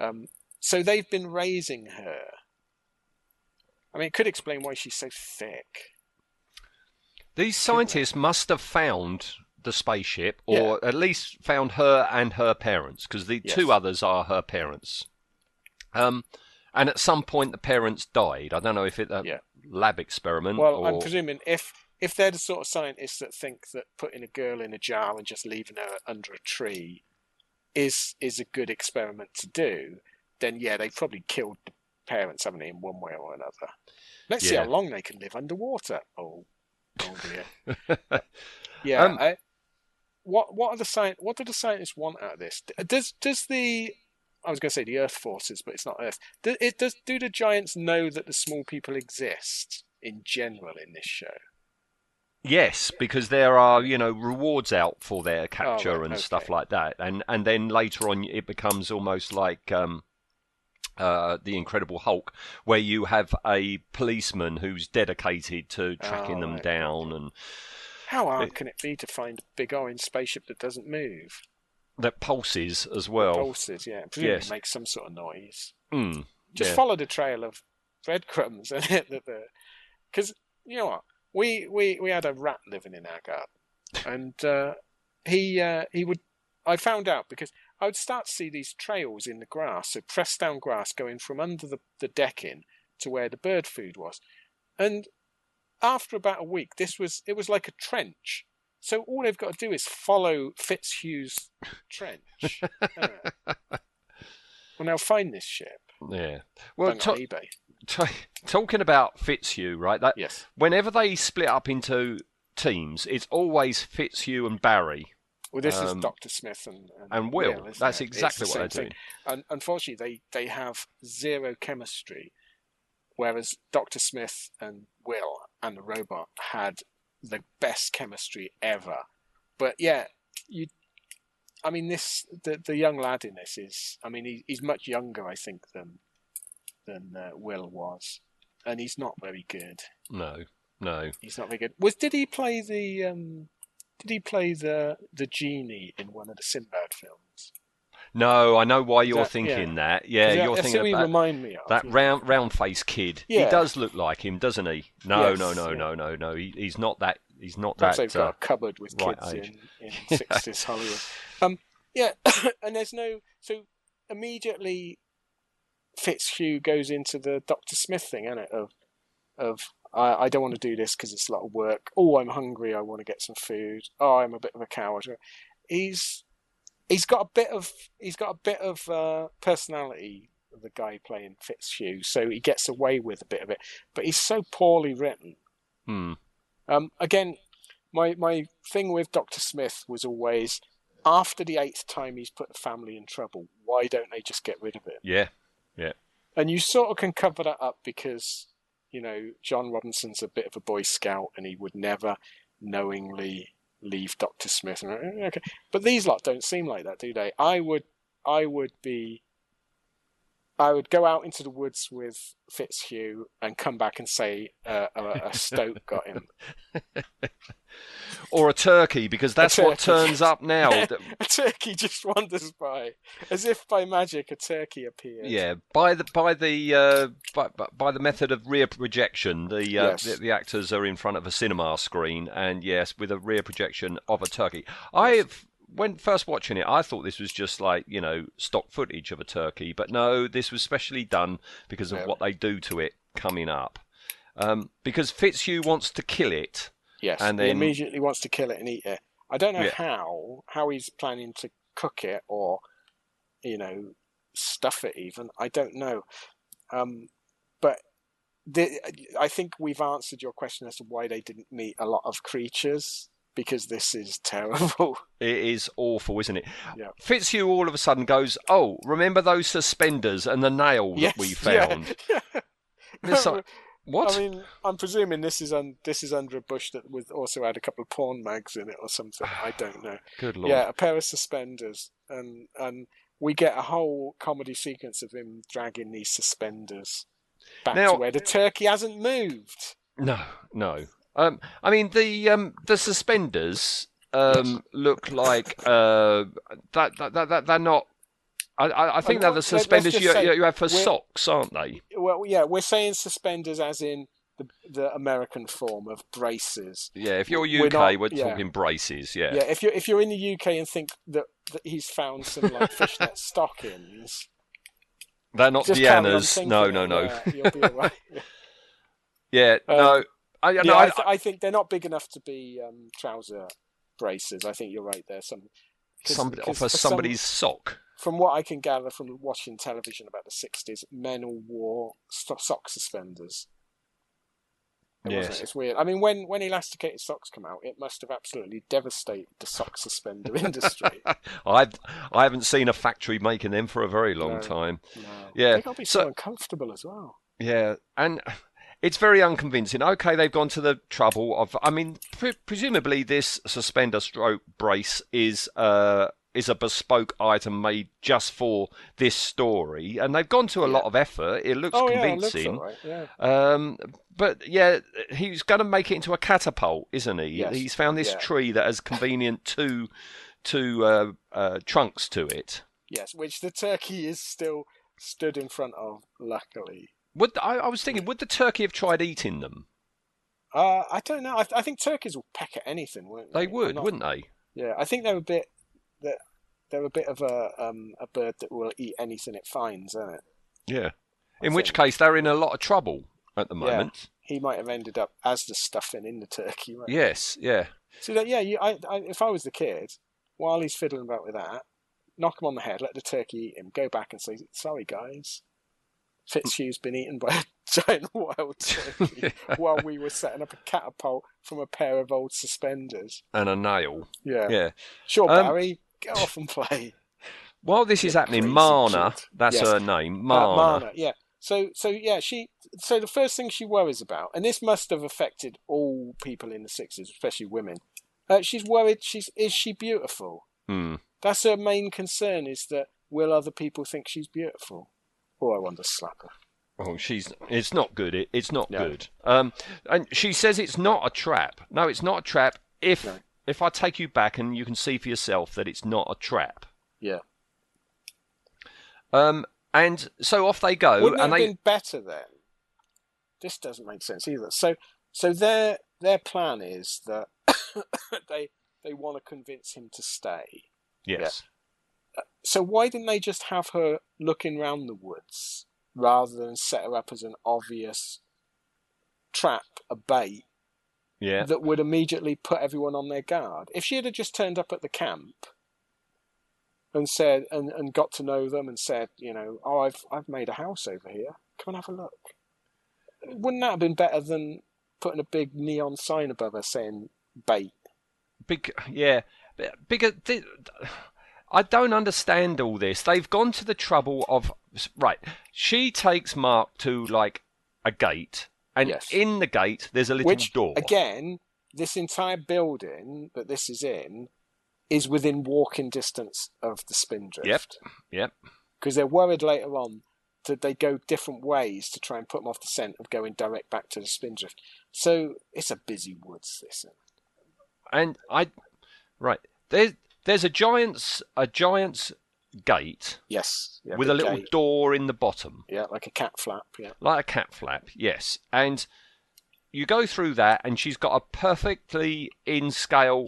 Um, so they've been raising her. I mean, it could explain why she's so thick. These scientists must have found the spaceship, or at least found her and her parents, because the Yes. two others are her parents. Um, and at some point, the parents died. I don't know if it a Yeah. lab experiment Well, or I'm presuming if if they're the sort of scientists that think that putting a girl in a jar and just leaving her under a tree is is a good experiment to do, then yeah, they probably killed the parents, haven't they, in one way or another. Let's see how long they can live underwater. Oh, oh dear. [laughs] yeah. Um, I, what what are the sci- What do the scientists want out of this? Does does the I was going to say the Earth forces, but it's not Earth. Do, it does. Do the giants know that the small people exist in general in this show? Yes, because there are you know rewards out for their capture Oh, right, and stuff like that, and and then later on it becomes almost like um, uh, the Incredible Hulk, where you have a policeman who's dedicated to tracking Oh, them right, down, and How hard It- can it be to find a big orange spaceship that doesn't move? that pulses as well. Pulses, yeah. Presumably yes. makes some sort of noise. Mm, Just yeah. follow the trail of breadcrumbs, [laughs] and it the because you know what we we we had a rat living in our garden, [laughs] and uh, he uh, he would I found out because I would start to see these trails in the grass, so pressed down grass going from under the, the decking to where the bird food was, and after about a week, this was it was like a trench. So all they've got to do is follow Fitzhugh's [laughs] trench. [laughs] Well, now find this ship. Yeah. Well, Bang to- eBay. t- talking about Fitzhugh, right? That Yes. whenever they split up into teams, it's always Fitzhugh and Barry Well, this is Um, Doctor Smith and and Will. isn't That's it? Exactly the what they're doing. And unfortunately, they they have zero chemistry, whereas Doctor Smith and Will and the robot had the best chemistry ever. But yeah, you. I mean, this the the young lad in this is. I mean, he, he's much younger, I think, than than uh, Will was, and he's not very good. No, no. He's not very good. Was did he play the um? Did he play the the genie in one of the Sinbad films? No, I know why you're that- thinking yeah. that. Yeah, you're thinking about remind me of. that yeah. round round faced kid. He does look like him, doesn't he? No, Yes, no, no, yeah. no, no, no. He, he's not that. He's not Perhaps that. they've got uh, a cupboard with right kids age. in, in [laughs] [laughs] sixties Hollywood. Um, yeah, [coughs] and there's no so immediately Fitzhugh goes into the Doctor Smith thing, isn't it? Of of I, I don't want to do this because it's a lot of work. Oh, I'm hungry. I want to get some food. Oh, I'm a bit of a coward. He's he's got a bit of he's got a bit of uh, personality. The guy playing Fitzhugh, so he gets away with a bit of it, but he's so poorly written. Hmm. Um, again, my my thing with Doctor Smith was always after the eighth time he's put the family in trouble. Why don't they just get rid of it? Yeah. Yeah. And you sort of can cover that up because you know John Robinson's a bit of a Boy Scout, and he would never knowingly leave Doctor Smith. Uh, Okay, but these lot don't seem like that, do they? I would, I would be. I would go out into the woods with Fitzhugh and come back and say uh, a, a stoat got him. [laughs] Or a turkey, because that's what turns up now. [laughs] a turkey just wanders by, as if by magic, a turkey appears. Yeah, by the by the uh, by, by- by the method of rear projection, the, uh, Yes. the the actors are in front of a cinema screen, and yes, with a rear projection of a turkey. I when first watching it, I thought this was just like you know stock footage of a turkey, but no, this was specially done because of Yeah. what they do to it coming up. Um, because Fitzhugh wants to kill it. Yes, And he immediately wants to kill it and eat it. I don't know Yeah. how how he's planning to cook it or, you know, stuff it. Even I don't know. Um, but the, I think we've answered your question as to why they didn't meet a lot of creatures because this is [laughs] terrible. It is awful, isn't it? Yeah. Fitzhugh all of a sudden goes, "Oh, remember those suspenders and the nail yes, that we [laughs] yeah, found?" [laughs] yeah. It's like, what? I mean, I'm presuming this is un, this is under a bush that was also had a couple of porn mags in it or something. I don't know. [sighs] Good lord. Yeah, a pair of suspenders, and and we get a whole comedy sequence of him dragging these suspenders back Now- to where the turkey hasn't moved. No, no. Um, I mean the um, the suspenders um, look like uh, that, that, that, that they're not. I, I, I think they're the suspenders you, say you have for socks, aren't they? Well, yeah, we're saying suspenders as in the the American form of braces. Yeah. If you're We're UK, not- we're yeah. talking braces. Yeah. Yeah, if you're if you're in the UK and think that, that he's found some like fishnet [laughs] stockings, They're not just carry on Diana's. thinking No, no, no. Yeah, you'll be all right. Yeah. [laughs] Um, no. I, Yeah, no, I, I, th- I think they're not big enough to be um, trouser braces. I think you're right there. Some 'cause- somebody 'cause for some- somebody's sock. From what I can gather from watching television about the '60s, men all wore sock suspenders. It wasn't- Yes. it's weird. I mean, when when elasticated socks come out, it must have absolutely devastated the sock suspender [laughs] industry. I've I haven't seen a factory making them for a very long No. time. No. Yeah, they got to be so, so- uncomfortable as well. Yeah, and it's very unconvincing. Okay, they've gone to the trouble of. I mean, pre- presumably this suspender stroke brace is uh is a bespoke item made just for this story, and they've gone to a lot of effort. It looks oh yeah, it looks convincing. all right. Yeah. Um, but yeah, he's going to make it into a catapult, isn't he? Yes. He's found this Yeah. tree that has convenient two two uh, uh, trunks to it. Yes, which the turkey is still stood in front of. Luckily, Would I, I was thinking, would the turkey have tried eating them? uh, I don't know. I, I think turkeys will peck at anything, won't they? They would, not- wouldn't they? Yeah, I think they're a bit that they're a bit of a um a bird that will eat anything it finds, isn't it? Yeah. I In which case, they're in a lot of trouble at the moment. Yeah. He might have ended up as the stuffing in the turkey. Right? Yes, yeah. So that, yeah, you, I, I, if I was the kid, while he's fiddling about with that, knock him on the head, let the turkey eat him, go back and say, "Sorry, guys, Fitzhugh's been eaten by a [laughs] giant wild turkey [laughs] while we were setting up a catapult from a pair of old suspenders." And a nail. Yeah, Yeah. sure, Um, Barry, go off and play. [laughs] While this is happening, crazy Marna, kid. that's Yes. her name, Uh, Marna. Marna, yeah. So, so yeah, she. So the first thing she worries about, and this must have affected all people in the sixties, especially women. Uh, she's worried. She's is she beautiful? Hmm. That's her main concern. Is that will other people think she's beautiful? Oh, I want to slap her. Oh, she's. It's not good. It, it's not No. good. Um, and she says it's not a trap. No, it's not a trap. If No. If I take you back and you can see for yourself that it's not a trap. Yeah. Um, and so off they go, Wouldn't and have they. been better then? This doesn't make sense either. So, so their their plan is that [coughs] they they want to convince him to stay. Yes. So why didn't they just have her looking round the woods rather than set her up as an obvious trap, a bait Yeah. that would immediately put everyone on their guard. If she had just turned up at the camp and said and, and got to know them and said, you know, oh, I've I've made a house over here. Come and have a look. Wouldn't that have been better than putting a big neon sign above her saying bait? Big, yeah, bigger. I don't understand all this. They've gone to the trouble of right. She takes Mark to like a gate, and Yes. in the gate there's a little Which door. again, this entire building that this is in is within walking distance of the Spindrift. Yep. Yep. because they're worried later on that they go different ways to try and put them off the scent of going direct back to the Spindrift. So it's a busy woods. This and I, right there's there's a giant's a giant's gate yes, yeah, with a little gate. door in the bottom. yeah, like a cat flap. Yeah, like a cat flap, yes. And you go through that, and she's got a perfectly in scale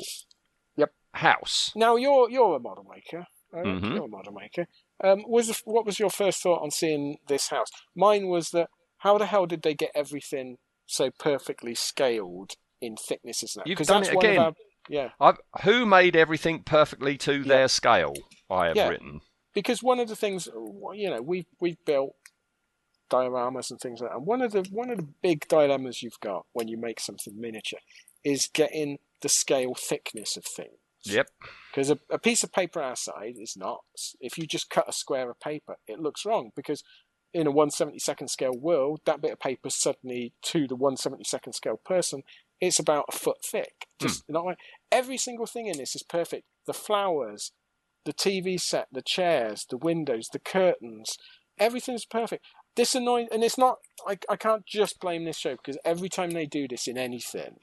Yep. house. now you're you're a model maker. Right? Mhm. You're a model maker. Um, was what was your first thought on seeing this house? Mine was that how the hell did they get everything so perfectly scaled in thicknesses? Now? You've done that's it again. our- yeah, I've, who made everything perfectly to their scale? I have Yeah. written. because one of the things you know we've we've built dioramas and things like that. And one of the one of the big dilemmas you've got when you make something miniature is getting the scale thickness of things. Yep. Because a, a piece of paper our size is not. If you just cut a square of paper, it looks wrong because in a 172nd scale world, that bit of paper suddenly to the 172nd scale person, it's about a foot thick. Hmm. Just not like every single thing in this is perfect. The flowers, the TV set, the chairs, the windows, the curtains, everything's perfect. This annoying, and it's not. I I can't just blame this show because every time they do this in anything,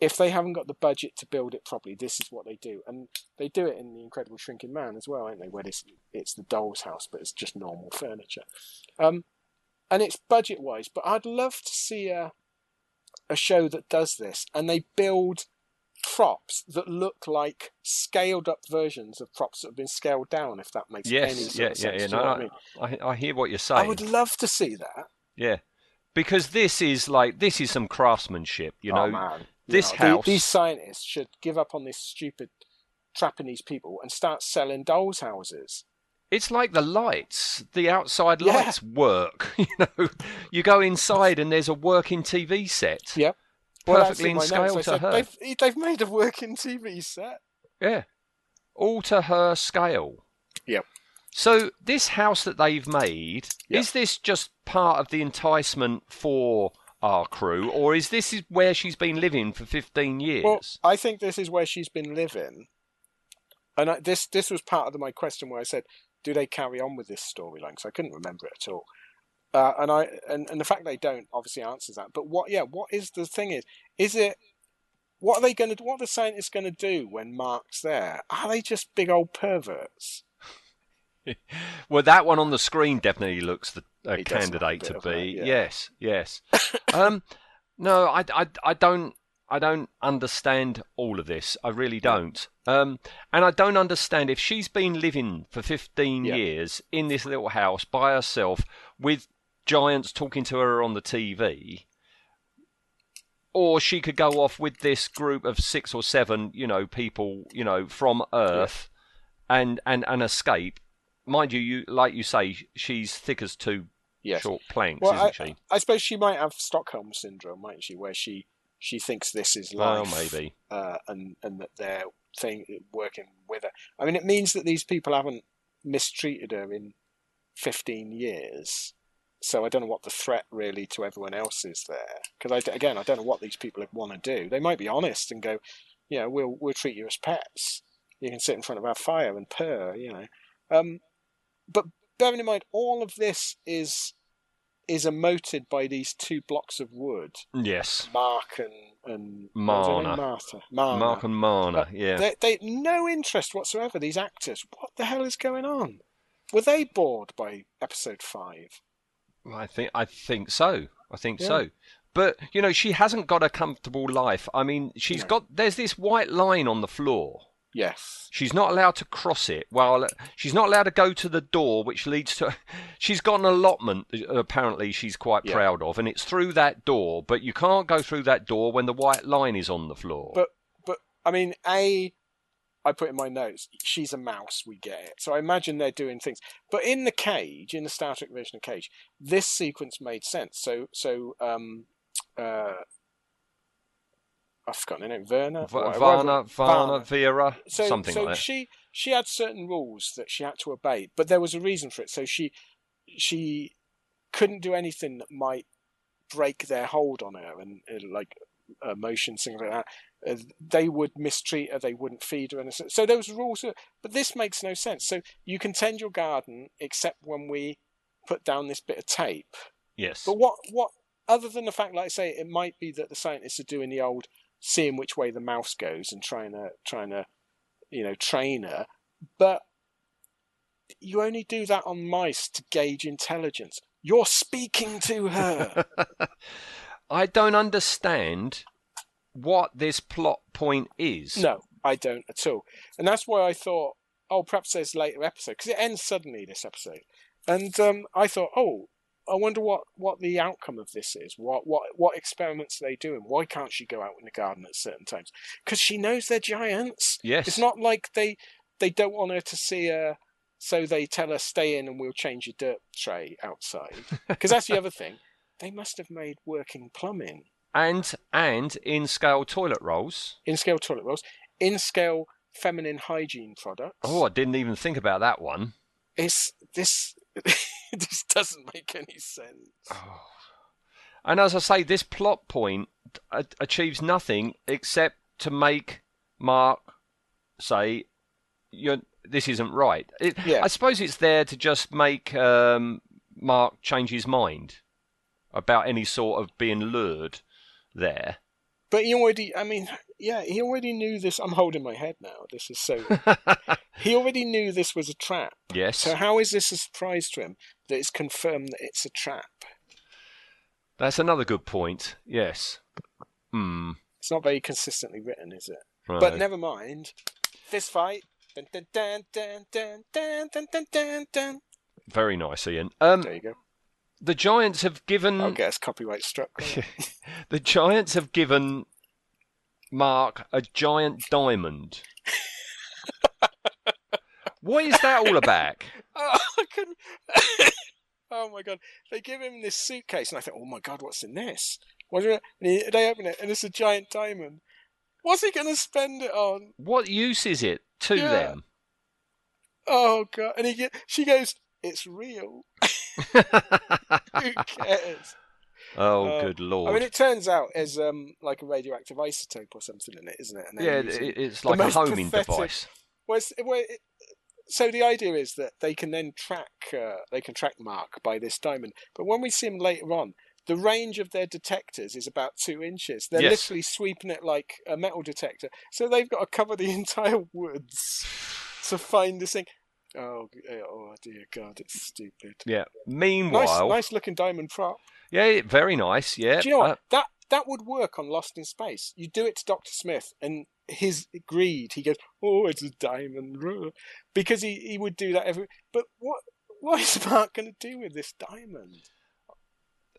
if they haven't got the budget to build it properly, this is what they do, and they do it in the Incredible Shrinking Man as well, don't they? Where it's it's the doll's house, but it's just normal furniture, um, and it's budget wise. But I'd love to see a a show that does this, and they build props that look like scaled up versions of props that have been scaled down. If that makes any Yes. sort Yeah. Yeah. sense. Yeah. You No, know what I mean? I, I hear what you're saying. I would love to see that. Yeah. Because this is like this is some craftsmanship, you oh, know. oh, man. this You know, the- house- these scientists should give up on this stupid trapping these people and start selling dolls' houses. It's like the lights, the outside Yeah. lights work. [laughs] You know, you go inside and there's a working TV set. Yep. That's Perfectly in scale notes. To said, her. They've, they've made a working TV set. Yeah. All to her scale. Yep. So this house that they've made, Yep. is this just part of the enticement for our crew, or is this is where she's been living for fifteen years? Well, I think this is where she's been living, and I, this this was part of the, my question where I said, do they carry on with this storyline? Because I couldn't remember it at all. Uh, and I and, and the fact they don't obviously answers that. But what? Yeah, what is the thing? Is is it? What are they going to? What are the scientists going to do when Mark's there? Are they just big old perverts? [laughs] Well, that one on the screen definitely looks the a He does a candidate to of that, be. yeah. Yes, yes. [laughs] um, no, I, I, I don't. I don't understand all of this. I really don't. Um, and I don't understand if she's been living for 15 Yeah. years in this little house by herself with giants talking to her on the TV, or she could go off with this group of six or seven, you know, people, you know, from Earth, and and and escape. Mind you, you like you say, she's thick as two Yes. short planks, Well, isn't I, she? I suppose she might have Stockholm syndrome, mightn't she? Where she she thinks this is Well, life. maybe. uh, and and that they're thing, working with her. I mean, it means that these people haven't mistreated her in fifteen years. So I don't know what the threat really to everyone else is there. Because I, again, I don't know what these people want to do. They might be honest and go, you know, we'll we'll treat you as pets. You can sit in front of our fire and purr, you know. Um, but bearing in mind, all of this is is emoted by these two blocks of wood, Yes. Mark and and? Marna. Martha, Marna. Mark and Marna, Uh, yeah. They, they no interest whatsoever. These actors, what the hell is going on? Were they bored by episode five? I think I think so. I think Yeah. so. But you know, she hasn't got a comfortable life. I mean, she's No. got there's this white line on the floor. Yes. She's not allowed to cross it. Well, she's not allowed to go to the door, which leads to. [laughs] She's got an allotment. Apparently, she's quite Yeah. proud of, and it's through that door. But you can't go through that door when the white line is on the floor. But but I mean, a I put in my notes. She's a mouse. We get it. So I imagine they're doing things. But in the cage, in the Star Trek version of Cage, this sequence made sense. So so um uh. I've forgotten her name. Va- Whatever- Varna, Varna, Varna. Vera, So, something so like that. she she had certain rules that she had to obey, but there was a reason for it. So she she couldn't do anything that might break their hold on her and, uh, like emotions things like that. Uh, they would mistreat her. They wouldn't feed her. And so, so was rules. that- But this makes no sense. So you can tend your garden except when we put down this bit of tape. Yes. But what what other than the fact, like I say, it might be that the scientists are doing the old seeing which way the mouse goes and trying to trying to you know train her, but you only do that on mice to gauge intelligence. You're speaking to her. [laughs] I don't understand what this plot point is. no, I don't at all, and that's why I thought, oh, perhaps there's later episode because it ends suddenly this episode, and um, I thought, oh. I wonder what, what the outcome of this is. What what what experiments are they doing? Why can't she go out in the garden at certain times? Because she knows they're giants. Yes. It's not like they they don't want her to see her, so they tell her stay in and we'll change your dirt tray outside. Because that's the other thing. They must have made working plumbing And and in scale toilet rolls. in scale toilet rolls, in scale feminine hygiene products. Oh, I didn't even think about that one. it's this [laughs] this doesn't make any sense. Oh. And as I say, this plot point a- achieves nothing except to make Mark say, "You're this isn't right." It, Yeah. I suppose it's there to just make um, Mark change his mind about any sort of being lured there. But he already, I mean, yeah, he already knew this. I'm holding my head now. This is so. [laughs] he already knew this was a trap. Yes. So how is this a surprise to him that it's confirmed that it's a trap? That's another good point. Yes. Hmm. It's not very consistently written, is it? Right. But never mind. This fight. Dun, dun, dun, very nice, Ian. Um, there you go the Giants have given I'll get us copyright struck. [laughs] the Giants have given Mark a giant diamond. what is that all about? [laughs] oh, I couldn't. [laughs] oh my god! They give him this suitcase, and I thought, oh my god, what's in this? What do you- and he- they open it, and it's a giant diamond. What's he going to spend it on? What use is it to Yeah. them? Oh god! And he get, she goes, "It's real." Who cares? oh, Uh, good lord! I mean, it turns out there's um like a radioactive isotope or something in it, isn't it? And yeah, it, it's like a homing pathetic- device. Well, well, it, so the idea is that they can then track uh, they can track Mark by this diamond. But when we see him later on, the range of their detectors is about two inches. They're Yes. literally sweeping it like a metal detector. So they've got to cover the [laughs] entire woods to find this thing. Oh, oh dear God, it's stupid. Yeah. Nice, Meanwhile, nice looking diamond prop. yeah, very nice. Yeah. Do you know what? Uh, that that would work on Lost in Space. You do it to Doctor Smith, and his greed, he goes, "Oh, it's a diamond," because he, he would do that every. But what what is [laughs] Mark going to do with this diamond?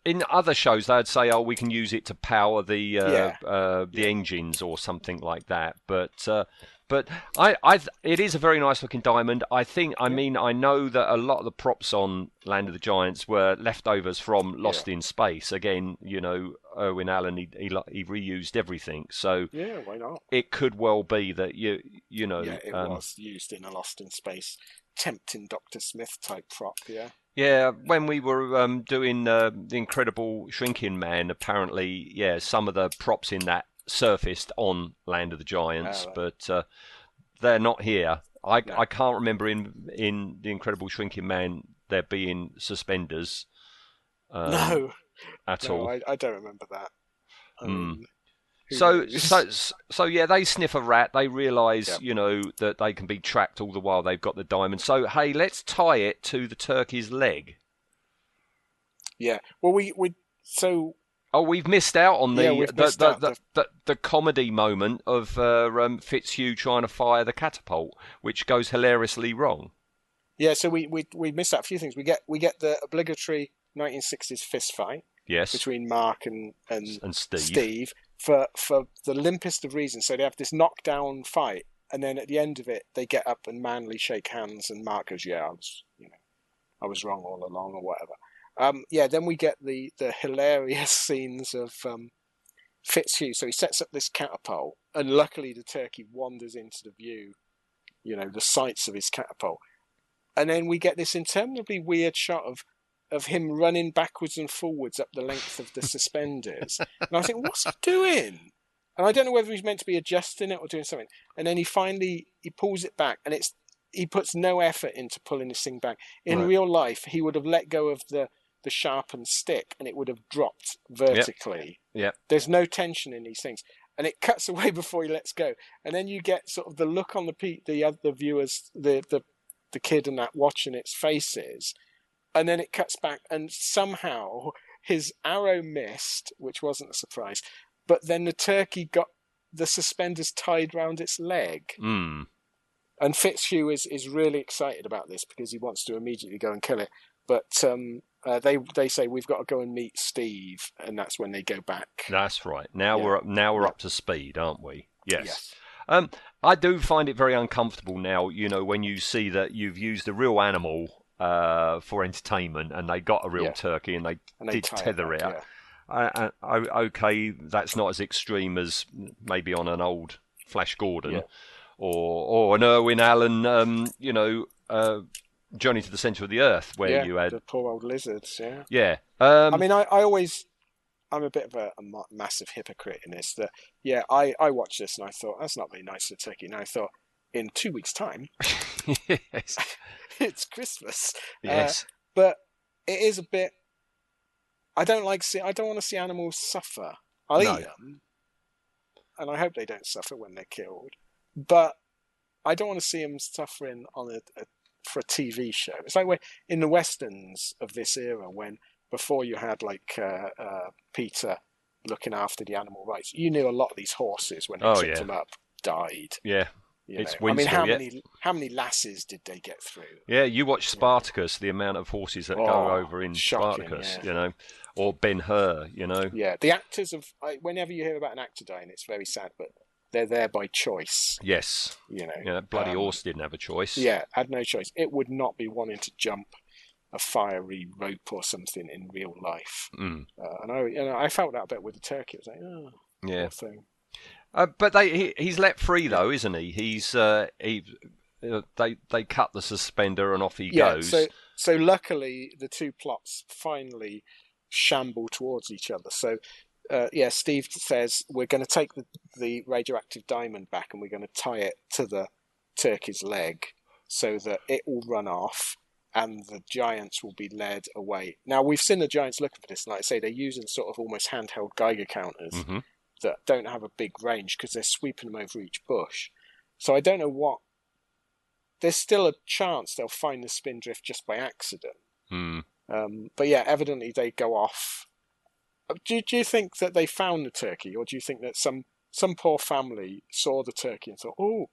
in other shows, they'd say, "Oh, we can use it to power the uh, Yeah. uh, the engines or something like that." But uh, but I, I, it is a very nice looking diamond. I think. I mean, I know that a lot of the props on Land of the Giants were leftovers from Lost in Space. Again, you know, Irwin Allen he, he he reused everything, so Yeah, why not? it could well be that you you know. Yeah, it um, was used in a Lost in Space, tempting Doctor Smith type prop. Yeah, Yeah, when we were um, doing uh, the Incredible Shrinking Man, apparently, yeah, some of the props in that surfaced on Land of the Giants, Ah, right. but uh, they're not here. I, No. I can't remember in in the Incredible Shrinking Man there being suspenders um, no, at no, all. I, I don't remember that. Mean, who So, knows? so, so yeah, they sniff a rat. They realise, Yep. you know, that they can be tracked all the while they've got the diamond. So, hey, let's tie it to the turkey's leg. Yeah. Well, we we so Oh, we've missed out on the Yeah, the, the, out the, the- the, comedy moment of uh, um, Fitzhugh trying to fire the catapult, which goes hilariously wrong. Yeah, so we, we we missed out a few things. We get we get the obligatory 1960s fist fight Yes, between Mark and and and Steve. Steve for for the limpest of reasons. So they have this knockdown fight, and then at the end of it, they get up and manly shake hands, and Mark goes, "Yeah, I was, you know, I was wrong all along, or whatever." Um, yeah, then we get the the hilarious [laughs] scenes of um, Fitzhugh. So he sets up this catapult, and luckily the turkey wanders into the view, you know, the sights of his catapult, and then we get this interminably weird shot of of him running backwards and forwards up the length of the [laughs] suspenders. And I think, what's he [laughs] doing? And I don't know whether he's meant to be adjusting it or doing something. And then he finally he pulls it back, and it's he puts no effort into pulling this thing back. In Right. real life, he would have let go of the the sharpened stick, and it would have dropped vertically. Yep. There's no tension in these things, and it cuts [laughs] away before he lets go. And then you get sort of the look on the pe- the other viewers, the the the kid and that watching its faces, and then it cuts back, and somehow his arrow missed, which wasn't a surprise. But then the turkey got the suspenders tied round its leg, Mm. and Fitzhugh is is really excited about this because he wants to immediately go and kill it. But um, uh, they they say we've got to go and meet Steve, and that's when they go back. That's right. Now Yeah. we're up, now we're Yeah. up to speed, aren't we? Yes. Yes. Um, I do find it very uncomfortable now. You know, when you see that you've used a real animal uh, for entertainment, and they got a real Yeah. turkey, and they And they did tether it. I, I, I- okay, that's not as extreme as maybe on an old Flash Gordon or or an Irwin Allen, um, you know, uh, Journey to the Centre of the Earth, where yeah, you had the poor old lizards. Yeah. yeah. Um, I mean, I, I always, I'm a bit of a, a massive hypocrite in this. That yeah, I, I watched this and I thought that's not very nice of Turkey. And I thought in two weeks' time, [laughs] yes, [laughs] it's Christmas. yes, But it is a bit. I don't like see. I don't want to see animals suffer. I'll No. eat them, and I hope they don't suffer when they're killed. But I don't want to see them suffering on a, a for a TV show. It's like when in the westerns of this era, when before you had like uh, uh, PETA looking after the animal rights, you knew a lot of these horses when they Oh, yeah. them up died. yeah. You It's know? I mean, how yeah. many how many lasses did they get through? Yeah, you watch Spartacus, the amount of horses that go Oh, over in shocking, Spartacus, yeah. you know, or Ben Hur, you know. Yeah, the actors of whenever you hear about an actor dying, it's very sad, but they're there by choice. Yes, You know, yeah, bloody Um, horse didn't have a choice. Yeah, had no choice. It would not be wanting to jump a fiery rope or something in real life. Mm, Uh, and I, you know, I felt that a bit with the turkey. I was like, oh, yeah. thing. Uh, but they, he, he's let free though, isn't he? He's uh, he, uh, they they cut the suspender and off he Yeah. goes. So, so luckily, the two plots finally shamble towards each other. So, uh, yeah, Steve says we're going to take the, the radioactive diamond back and we're going to tie it to the turkey's leg so that it will run off and the giants will be led away. Now, we've seen the giants looking for this, and like I say, they're using sort of almost handheld Geiger counters Mhm. that don't have a big range because they're sweeping them over each bush. So I don't know what. There's still a chance they'll find the spindrift just by accident. Hmm. Um, but yeah, evidently they go off. Uh, Do, do you think that they found the turkey, or do you think that some some poor family saw the turkey and thought, "Oh,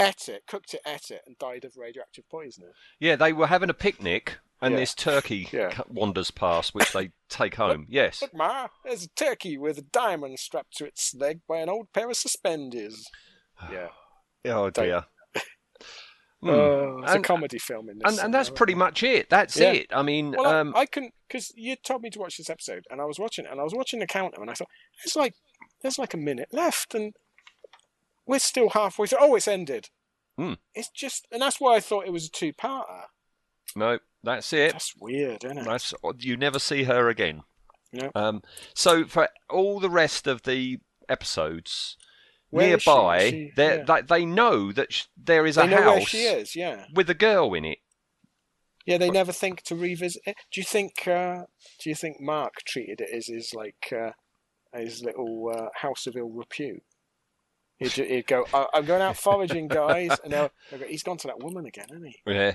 ate it, cooked it, ate it, and died of radioactive poisoning"? Yeah, they were having a picnic, and Yeah. this turkey [laughs] Yeah. wanders past, which they take home. Yes. Look, Ma, there's a turkey with a diamond strapped to its leg by an old pair of suspenders. [sighs] Yeah, [sighs] Oh dear. Hmm. Oh, it's And- a comedy film in this. and and that's pretty much it. That's Yeah. it. I mean, Well, I- um, I, couldn't because you told me to watch this episode, and I was watching it, and I was watching the counter, and I thought it's like there's like a minute left, and we're still halfway through. Oh, it's ended. Hmm. It's just, and that's why I thought it was a two-parter. no, that's it. That's weird, isn't it? That's you never see her again. No. Um, so for all the rest of the episodes Where she? nearby, she- they yeah. they they know that sh- there is they a know house where she is. Yeah, with a girl in it. yeah. They never think to revisit it. Do you think? Uh, do you think Mark treated it as his like uh, his little uh, house of ill repute? He'd, he'd go, "I- "I'm going out foraging, guys," and go, "He's gone to that woman again, hasn't he?" Yeah.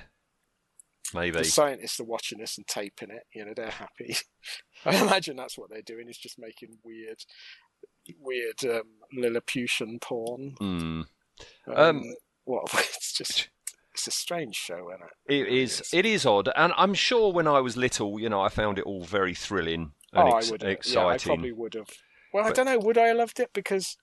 maybe. The scientists are watching this and taping it. You know, they're happy. [laughs] I imagine that's what they're doing. Is just making weird, weird um, Lilliputian porn. Hmm. Um, what? [laughs] It's just it's a strange show, isn't it? It is. It is odd, and I'm sure when I was little, you know, I found it all very thrilling and oh, ex- I would. Yeah, I probably would have. Well, I don't know. Would I have loved it because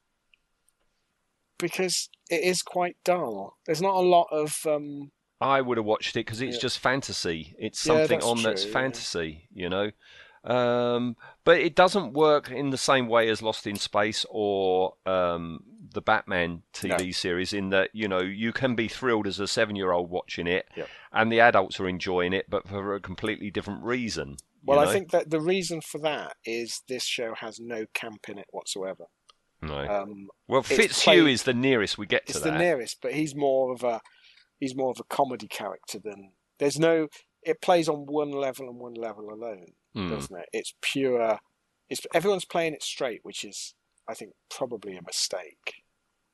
because it is quite dull. There's not a lot of. Um, I would have watched it because it's Yeah. just fantasy. It's Yeah, something that's on that's true, yeah. fantasy, you know. Um, but it doesn't work in the same way as Lost in Space or um, the Batman TV No. series. In that you know you can be thrilled as a seven-year-old watching it, Yep. and the adults are enjoying it, but for a completely different reason. well, I think that the reason for that is this show has no camp in it whatsoever. No. Um, well, Fitzhugh played- is the nearest we get to it's that. the nearest, but he's more of a he's more of a comedy character than there's no. It plays on one level and one level alone, Hmm. doesn't it? It's pure. It's everyone's playing it straight, which is I think probably a mistake.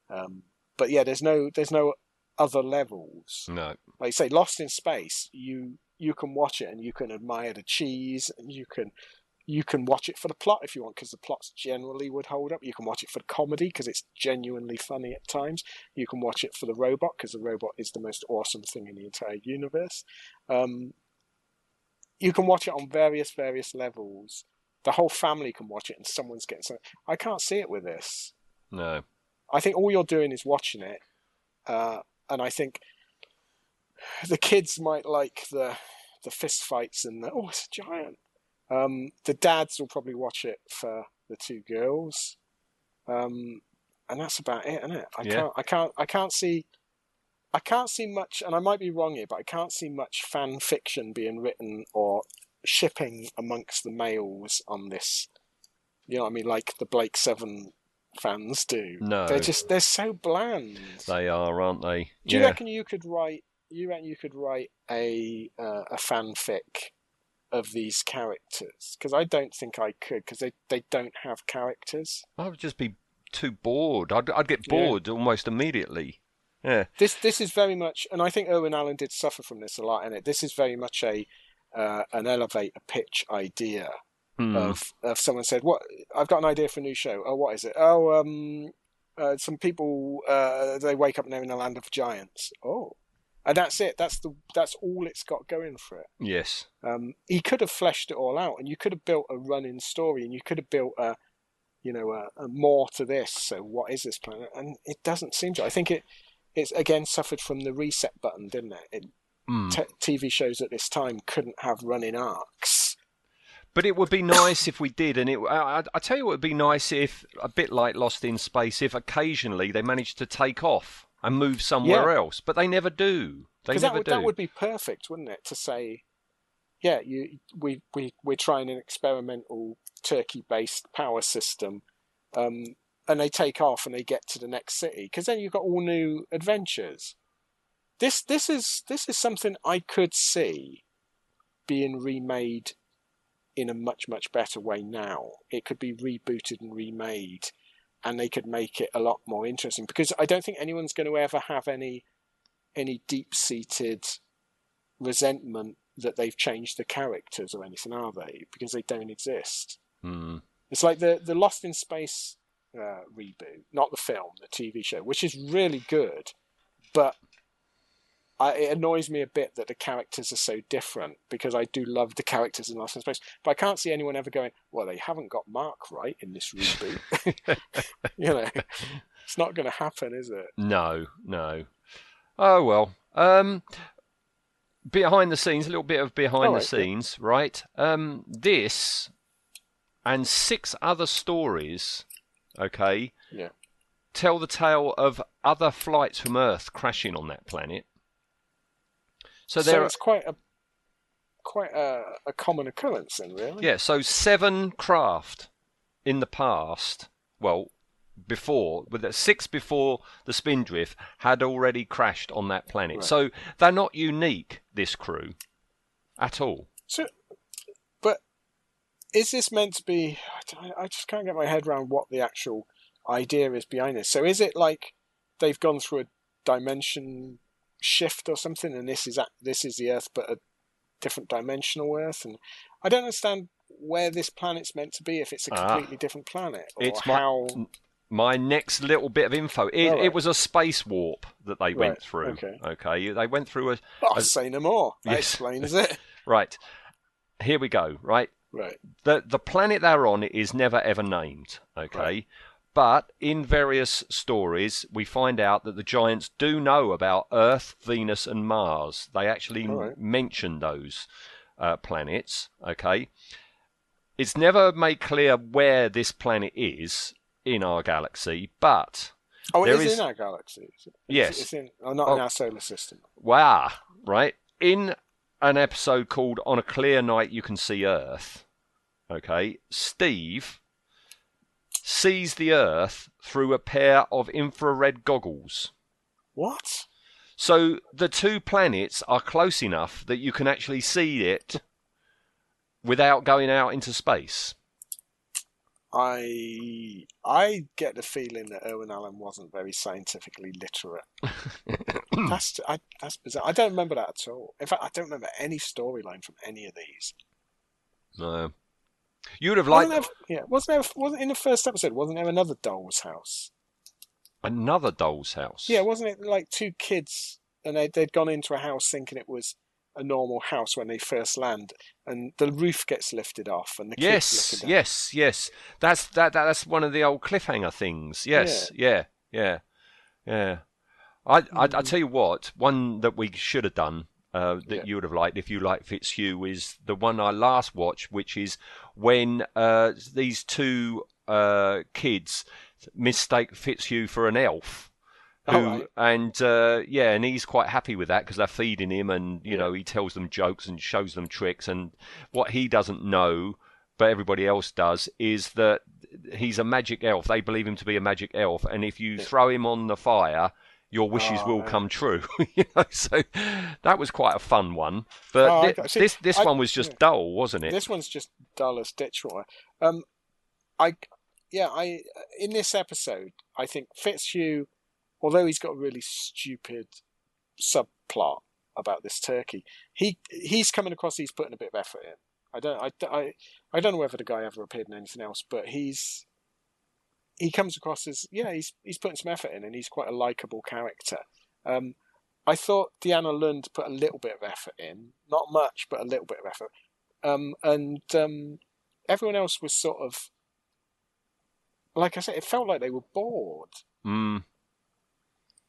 Um, but yeah, there's no there's no other levels. No. Like you say, Lost in Space, you you can watch it and you can admire the cheese and you can you can watch it for the plot if you want because the plots generally would hold up. You can watch it for the comedy because it's genuinely funny at times. You can watch it for the robot because the robot is the most awesome thing in the entire universe. Um, you can watch it on various various levels. The whole family can watch it and someone's getting something. I can't see it with this. No. I think all you're doing is watching it, uh, and I think the kids might like the the fist fights and the oh it's a giant. Um, the dads will probably watch it for the two girls, um, and that's about it, isn't it? I Yeah. can't, I can't, I can't see, I can't see much, and I might be wrong here, but I can't see much fan fiction being written or shipping amongst the males on this. You know what I mean? Like the Blake Seven fans do. No. They're just they're so bland. They are, aren't they? Do you yeah. reckon you could write? You reckon you could write a uh, a fanfic of these characters? Because I don't think I could. Because they they don't have characters. I would just be too bored. I'd, I'd get Yeah. bored almost immediately. Yeah. This this is very much, and I think Irwin Allen did suffer from this a lot. In it, this is very much a uh, an elevator pitch idea Hmm. of of someone said, "What? I've got an idea for a new show. Oh, what is it? Oh, um, uh, some people uh, they wake up and they're in a land of giants. Oh, and that's it. That's the that's all it's got going for it. Yes. Um, he could have fleshed it all out, and you could have built a running story, and you could have built a, you know, a, a more to this. So, what is this planet? And it doesn't seem to. I think it, it's again suffered from the reset button, didn't it? it Hmm. t- TV shows at this time couldn't have running arcs. But it would be nice if we did, and it. I, I- I tell you, what would be nice if a bit like Lost in Space, if occasionally they managed to take off and move somewhere Yeah. else, but they never do. They never that would do. that would be perfect, wouldn't it? To say, yeah, you we we we're trying an experimental turkey-based power system, um, and they take off and they get to the next city. Because then you've got all new adventures. This this is this is something I could see being remade in a much much better way now. It could be rebooted and remade, and they could make it a lot more interesting. Because I don't think anyone's going to ever have any any deep seated resentment that they've changed the characters or anything, are they? Because they don't exist. Hmm. It's like the the Lost in Space uh, reboot, not the film, the TV show, which is really good, but I, it annoys me a bit that the characters are so different because I do love the characters in Lost in Space, but I can't see anyone ever going, "Well, they haven't got Mark right in this reboot." [laughs] [laughs] you know, it's not going to happen, is it? No, no. Oh well. Um, behind the scenes, a little bit of behind All the right, yeah. scenes, right? Um, this and six other stories, okay, Yeah. tell the tale of other flights from Earth crashing on that planet. So So, there, it's quite a quite a, a common occurrence, then, really. yeah. So seven craft in the past, well, before with six before the Spindrift had already crashed on that planet. Right. So they're not unique. This crew, at all. So, is this meant to be? I- I just can't get my head around what the actual idea is behind this. So, is it like they've gone through a dimension shift or something, and this is at, this is the Earth, but a different dimensional Earth, and I don't understand where this planet's meant to be if it's a Ah. completely different planet or It's my- how. My next little bit of info. It, All right. it was a space warp that they went through. okay. Okay. They went through a. Oh, a- say no more. That Yes. explains it. [laughs] right. Here we go. Right. Right. the the planet they're on is never ever named. Okay, Right. but in various stories we find out that the giants do know about Earth, Venus, and Mars. They actually All right. mention those uh, planets. Okay, it's never made clear where this planet is in our galaxy, but Oh, it is, is- in our galaxy. is it? Yes. It's, it's in. Oh, not Oh. in our solar system. wow, right in an episode called "On a Clear Night You Can See Earth." Okay, Steve sees the Earth through a pair of infrared goggles. What? So the two planets are close enough that you can actually see it without going out into space. I I get the feeling that Irwin Allen wasn't very scientifically literate. [coughs] that's I, that's bizarre. I don't remember that at all. In fact, I don't remember any storyline from any of these. No. You would have liked Wasn't there, yeah, wasn't there? Wasn't in the first episode? Wasn't there another doll's house? another doll's house. Yeah, wasn't it like two kids and they they'd gone into a house thinking it was a normal house when they first land, and the roof gets lifted off, and the kids Yes, yes, yes. That's that, that. That's one of the old cliffhanger things. Yes, yeah, yeah, yeah. I, I, I tell you what, one that we should have done uh, that Yeah. you would have liked if you like Fitzhugh is the one I last watched, which is when uh, these two uh, kids mistake Fitzhugh for an elf. Who, right. and uh, yeah, and he's quite happy with that because they're feeding him, and you know he tells them jokes and shows them tricks. And what he doesn't know, but everybody else does, is that he's a magic elf. They believe him to be a magic elf, and if you throw him on the fire, your wishes Oh, will yeah. come true. [laughs] you know, so that was quite a fun one. But Oh, okay. See, this this I- one was just dull, wasn't it? This one's just dull as ditch water. Um, I, yeah, I in this episode, I think Fitzhugh, although he's got a really stupid subplot about this turkey, he he's coming across. He's putting a bit of effort in. I don't, I, I, I don't know whether the guy ever appeared in anything else, but he's he comes across as yeah, he's he's putting some effort in, and he's quite a likable character. Um, I thought Deanna Lund put a little bit of effort in, not much, but a little bit of effort. Um, and um, everyone else was sort of, like I said, it felt like they were bored. Mm.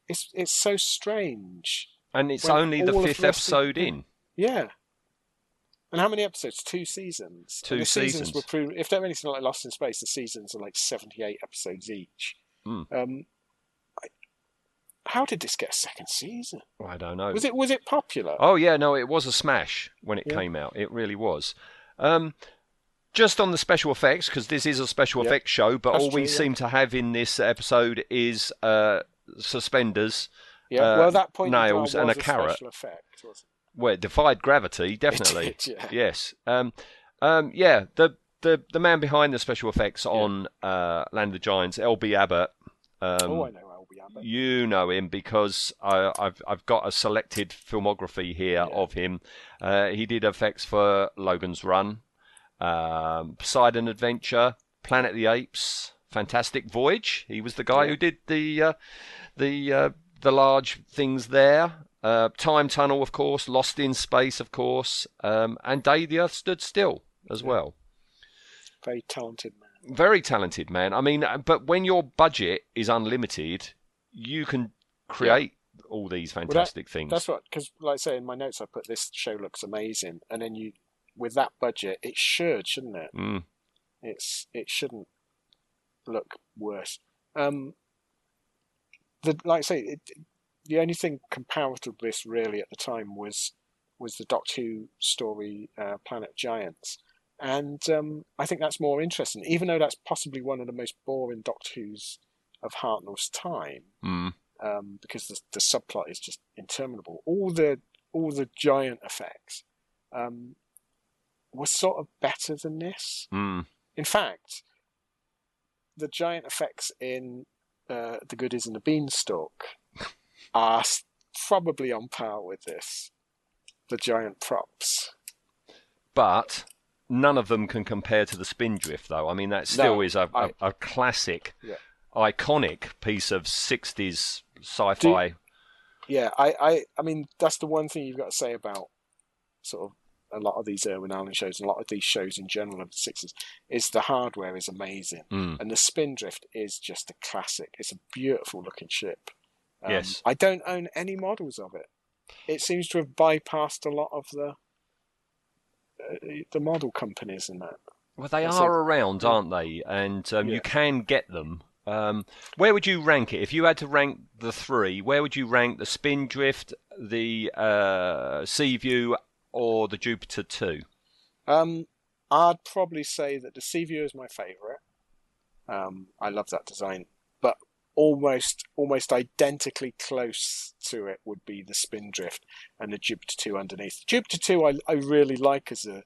It's it's so strange. And it's only the fifth the rest of- episode in. Yeah. And how many episodes? Two seasons. Two the seasons. seasons. were pro- if they're anything like Lost in Space, the seasons are like seventy-eight episodes each. Hmm. Um, I, how did this get a second season? I don't know. Was it was it popular? Oh yeah, no, it was a smash when it Yeah. came out. It really was. Um, just on the special effects, because this is a special Yeah. effects show, but That's all we true, yeah. seem to have in this episode is uh, suspenders, yeah. uh, well, that point nails and a carrot. Special effect, where it defied gravity, [laughs] definitely. did, yeah. Yes. Um, um, yeah. The, the the man behind the special effects on uh, Land of the Giants, L.B. Abbott. Um, oh, I know L.B. Abbott. You know him because I, I've I've got a selected filmography here Yeah. of him. Uh, he did effects for Logan's Run, um, Poseidon Adventure, Planet of the Apes, Fantastic Voyage. He was the guy Yeah. who did the uh, the uh, the large things there. Uh, Time Tunnel, of course, Lost in Space, of course, um, and Day the Earth Stood Still as well Very talented man. very talented man. I mean, uh, but when your budget is unlimited, you can create all these fantastic things. That's what, because like I say in my notes, I put this show looks amazing, and then you, with that budget, it should, shouldn't it? Mm, It's it shouldn't look worse. Um, the like I say, it, the only thing comparable to this really at the time was was the Doctor Who story, uh, Planet Giants, and um, I think that's more interesting, even though that's possibly one of the most boring Doctor Who's of Hartnell's time mm, um, because the, the subplot is just interminable. All the all the giant effects um, were sort of better than this. mm. In fact, the giant effects in uh, The Goodies and the Beanstalk are probably on par with this. The giant props. but none of them can compare to the Spindrift, though. I mean, that still No, is a, I- a, a classic, Yeah. iconic piece of 60s sci-fi. Yeah, I, I, I mean, that's the one thing you've got to say about sort of a lot of these Irwin Allen shows and a lot of these shows in general of the sixties is the hardware is amazing, Mm. and the Spindrift is just a classic. It's a beautiful looking ship. Um, Yes. I don't own any models of it. It seems to have bypassed a lot of the uh, the model companies and that. Well, they are around, aren't they? And um, Yeah. you can get them. Um, where would you rank it? If you had to rank the three, where would you rank the Spindrift, the uh, Seaview, or the Jupiter 2? Um, I'd probably say that the Seaview is my favourite. Um, I love that design, but almost almost identically close to it would be the Spindrift and the Jupiter Two underneath. Jupiter Two I, I really like as a,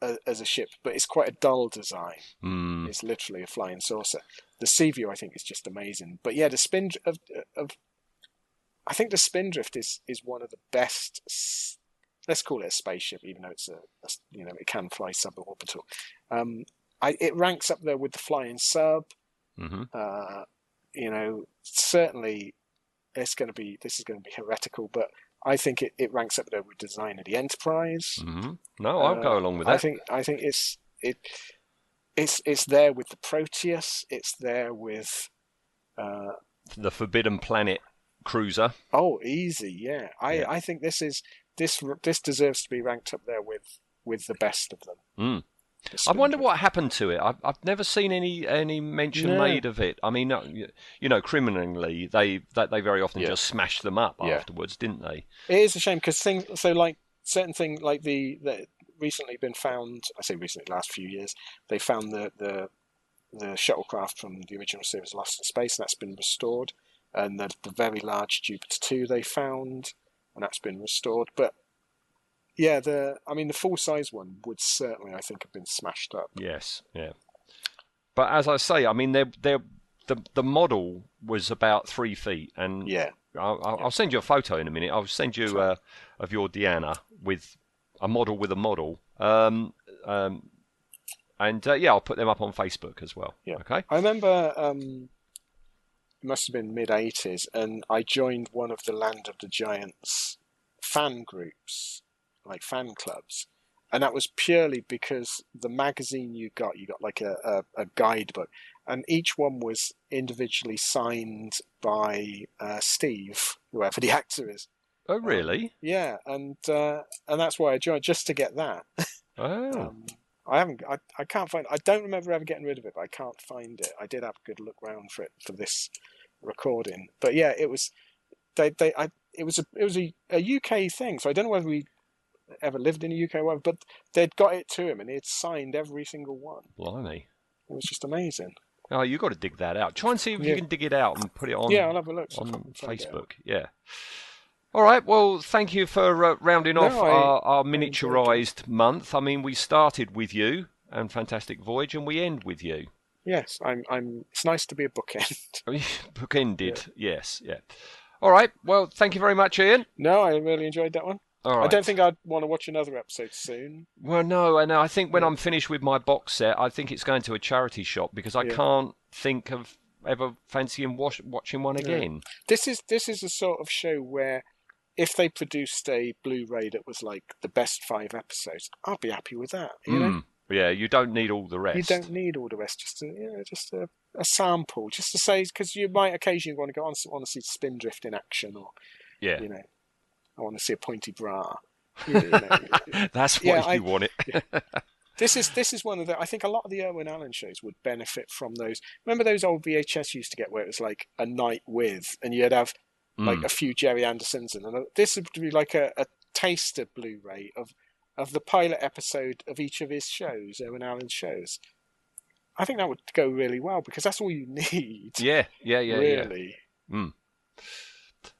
a as a ship, but it's quite a dull design. Hmm. It's literally a flying saucer. The Seaview I think is just amazing, but yeah, the Spindrift of, of I think the Spindrift is is one of the best. Let's call it a spaceship, even though it's a, a you know it can fly suborbital. Um, I, it ranks up there with the flying sub. hmm Uh, you know, certainly it's going to be this is going to be heretical, but I think it, it ranks up there with Design of the Enterprise. hmm No, I'll Uh, go along with that. I think I think it's it it's it's there with the Proteus. It's there with uh, the Forbidden Planet cruiser. oh easy yeah. I Yeah. I think this is this this deserves to be ranked up there with with the best of them. Mm. I wonder what happened to it. I've, I've never seen any any mention No. made of it. I mean, you know, criminally, they that they very often Yeah. just smashed them up Yeah. afterwards, didn't they? It is a shame because things so like certain thing like the the recently been found. I say recently, last few years, they found the the the shuttlecraft from the original series Lost in Space, and that's been restored. And the the very large Jupiter two they found, and that's been restored. But yeah, the I mean the full size one would certainly I think have been smashed up. Yes, yeah. But as I say, I mean, they're, they're, the the model was about three feet, and Yeah, I'll, I'll I'll send you a photo in a minute. I'll send you uh, of your Deanna with a model with a model. Um, um, and uh, yeah, I'll put them up on Facebook as well. Yeah. Okay. I remember um, it must have been mid '80s, and I joined one of the Land of the Giants fan groups, like fan clubs, and that was purely because the magazine you got, you got like a, a, a guidebook, and each one was individually signed by uh, Steve, whoever the [laughs] actor is. Oh, really? Yeah, and uh, and that's why I joined just to get that. Oh, Um, I haven't. I, I can't find. I don't remember ever getting rid of it, but I can't find it. I did have a good look round for it for this recording, but yeah, it was. They they. I. It was a. It was a, a UK thing. So I don't know whether we ever lived in the UK or whatever, but they'd got it to him and he'd signed every single one. blimey. It was just amazing. Oh, you got to dig that out. Try and see if you can dig it out and put it on. yeah, I'll have a look. on can find it out. Facebook. Yeah. All right. Well, thank you for uh, rounding No, off I- our, our I enjoyed it. miniaturized month. I mean, we started with you and Fantastic Voyage, and we end with you. Yes, I'm. I'm. It's nice to be a bookend. [laughs] Bookended. Yes. Yeah. All right. Well, thank you very much, Ian. no, I really enjoyed that one. All right. I don't think I'd want to watch another episode soon. Well, no, and I think when Yeah. I'm finished with my box set, I think it's going to a charity shop because I Yeah. can't think of ever fancying wash, watching one Yeah. again. this is this is a sort of show where if they produced a Blu-ray that was like the best five episodes, I'd be happy with that. You know, Mm. Yeah, you don't need all the rest. you don't need all the rest. Just a, you know, just a, a sample, just to say because you might occasionally want to go on want to see Spindrift in action, or Yeah. you know, I want to see a pointy bra. [laughs] You, know, That's Yeah, why I- you want it. [laughs] this is this is one of the. I think a lot of the Irwin Allen shows would benefit from those. Remember those old VHS used to get where it was like a night with, and you'd have like Mm. a few Gerry Andersons, and and this would be like a, a taster Blu-ray of of the pilot episode of each of his shows, Irwin Allen's shows. I think that would go really well because that's all you [laughs] need. Yeah, yeah, yeah, yeah. really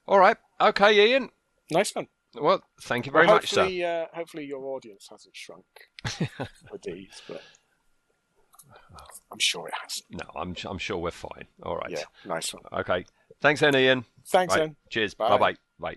All right. Okay, Ian. nice one. Well, thank you very well, much, sir. hopefully, uh, hopefully your audience hasn't shrunk [laughs] with these, but I'm sure it hasn't. No, I'm I'm sure we're fine. All right. Yeah, nice one. Okay. Thanks, then, Ian. Thanks, right. Ian. Cheers. Bye bye. Bye.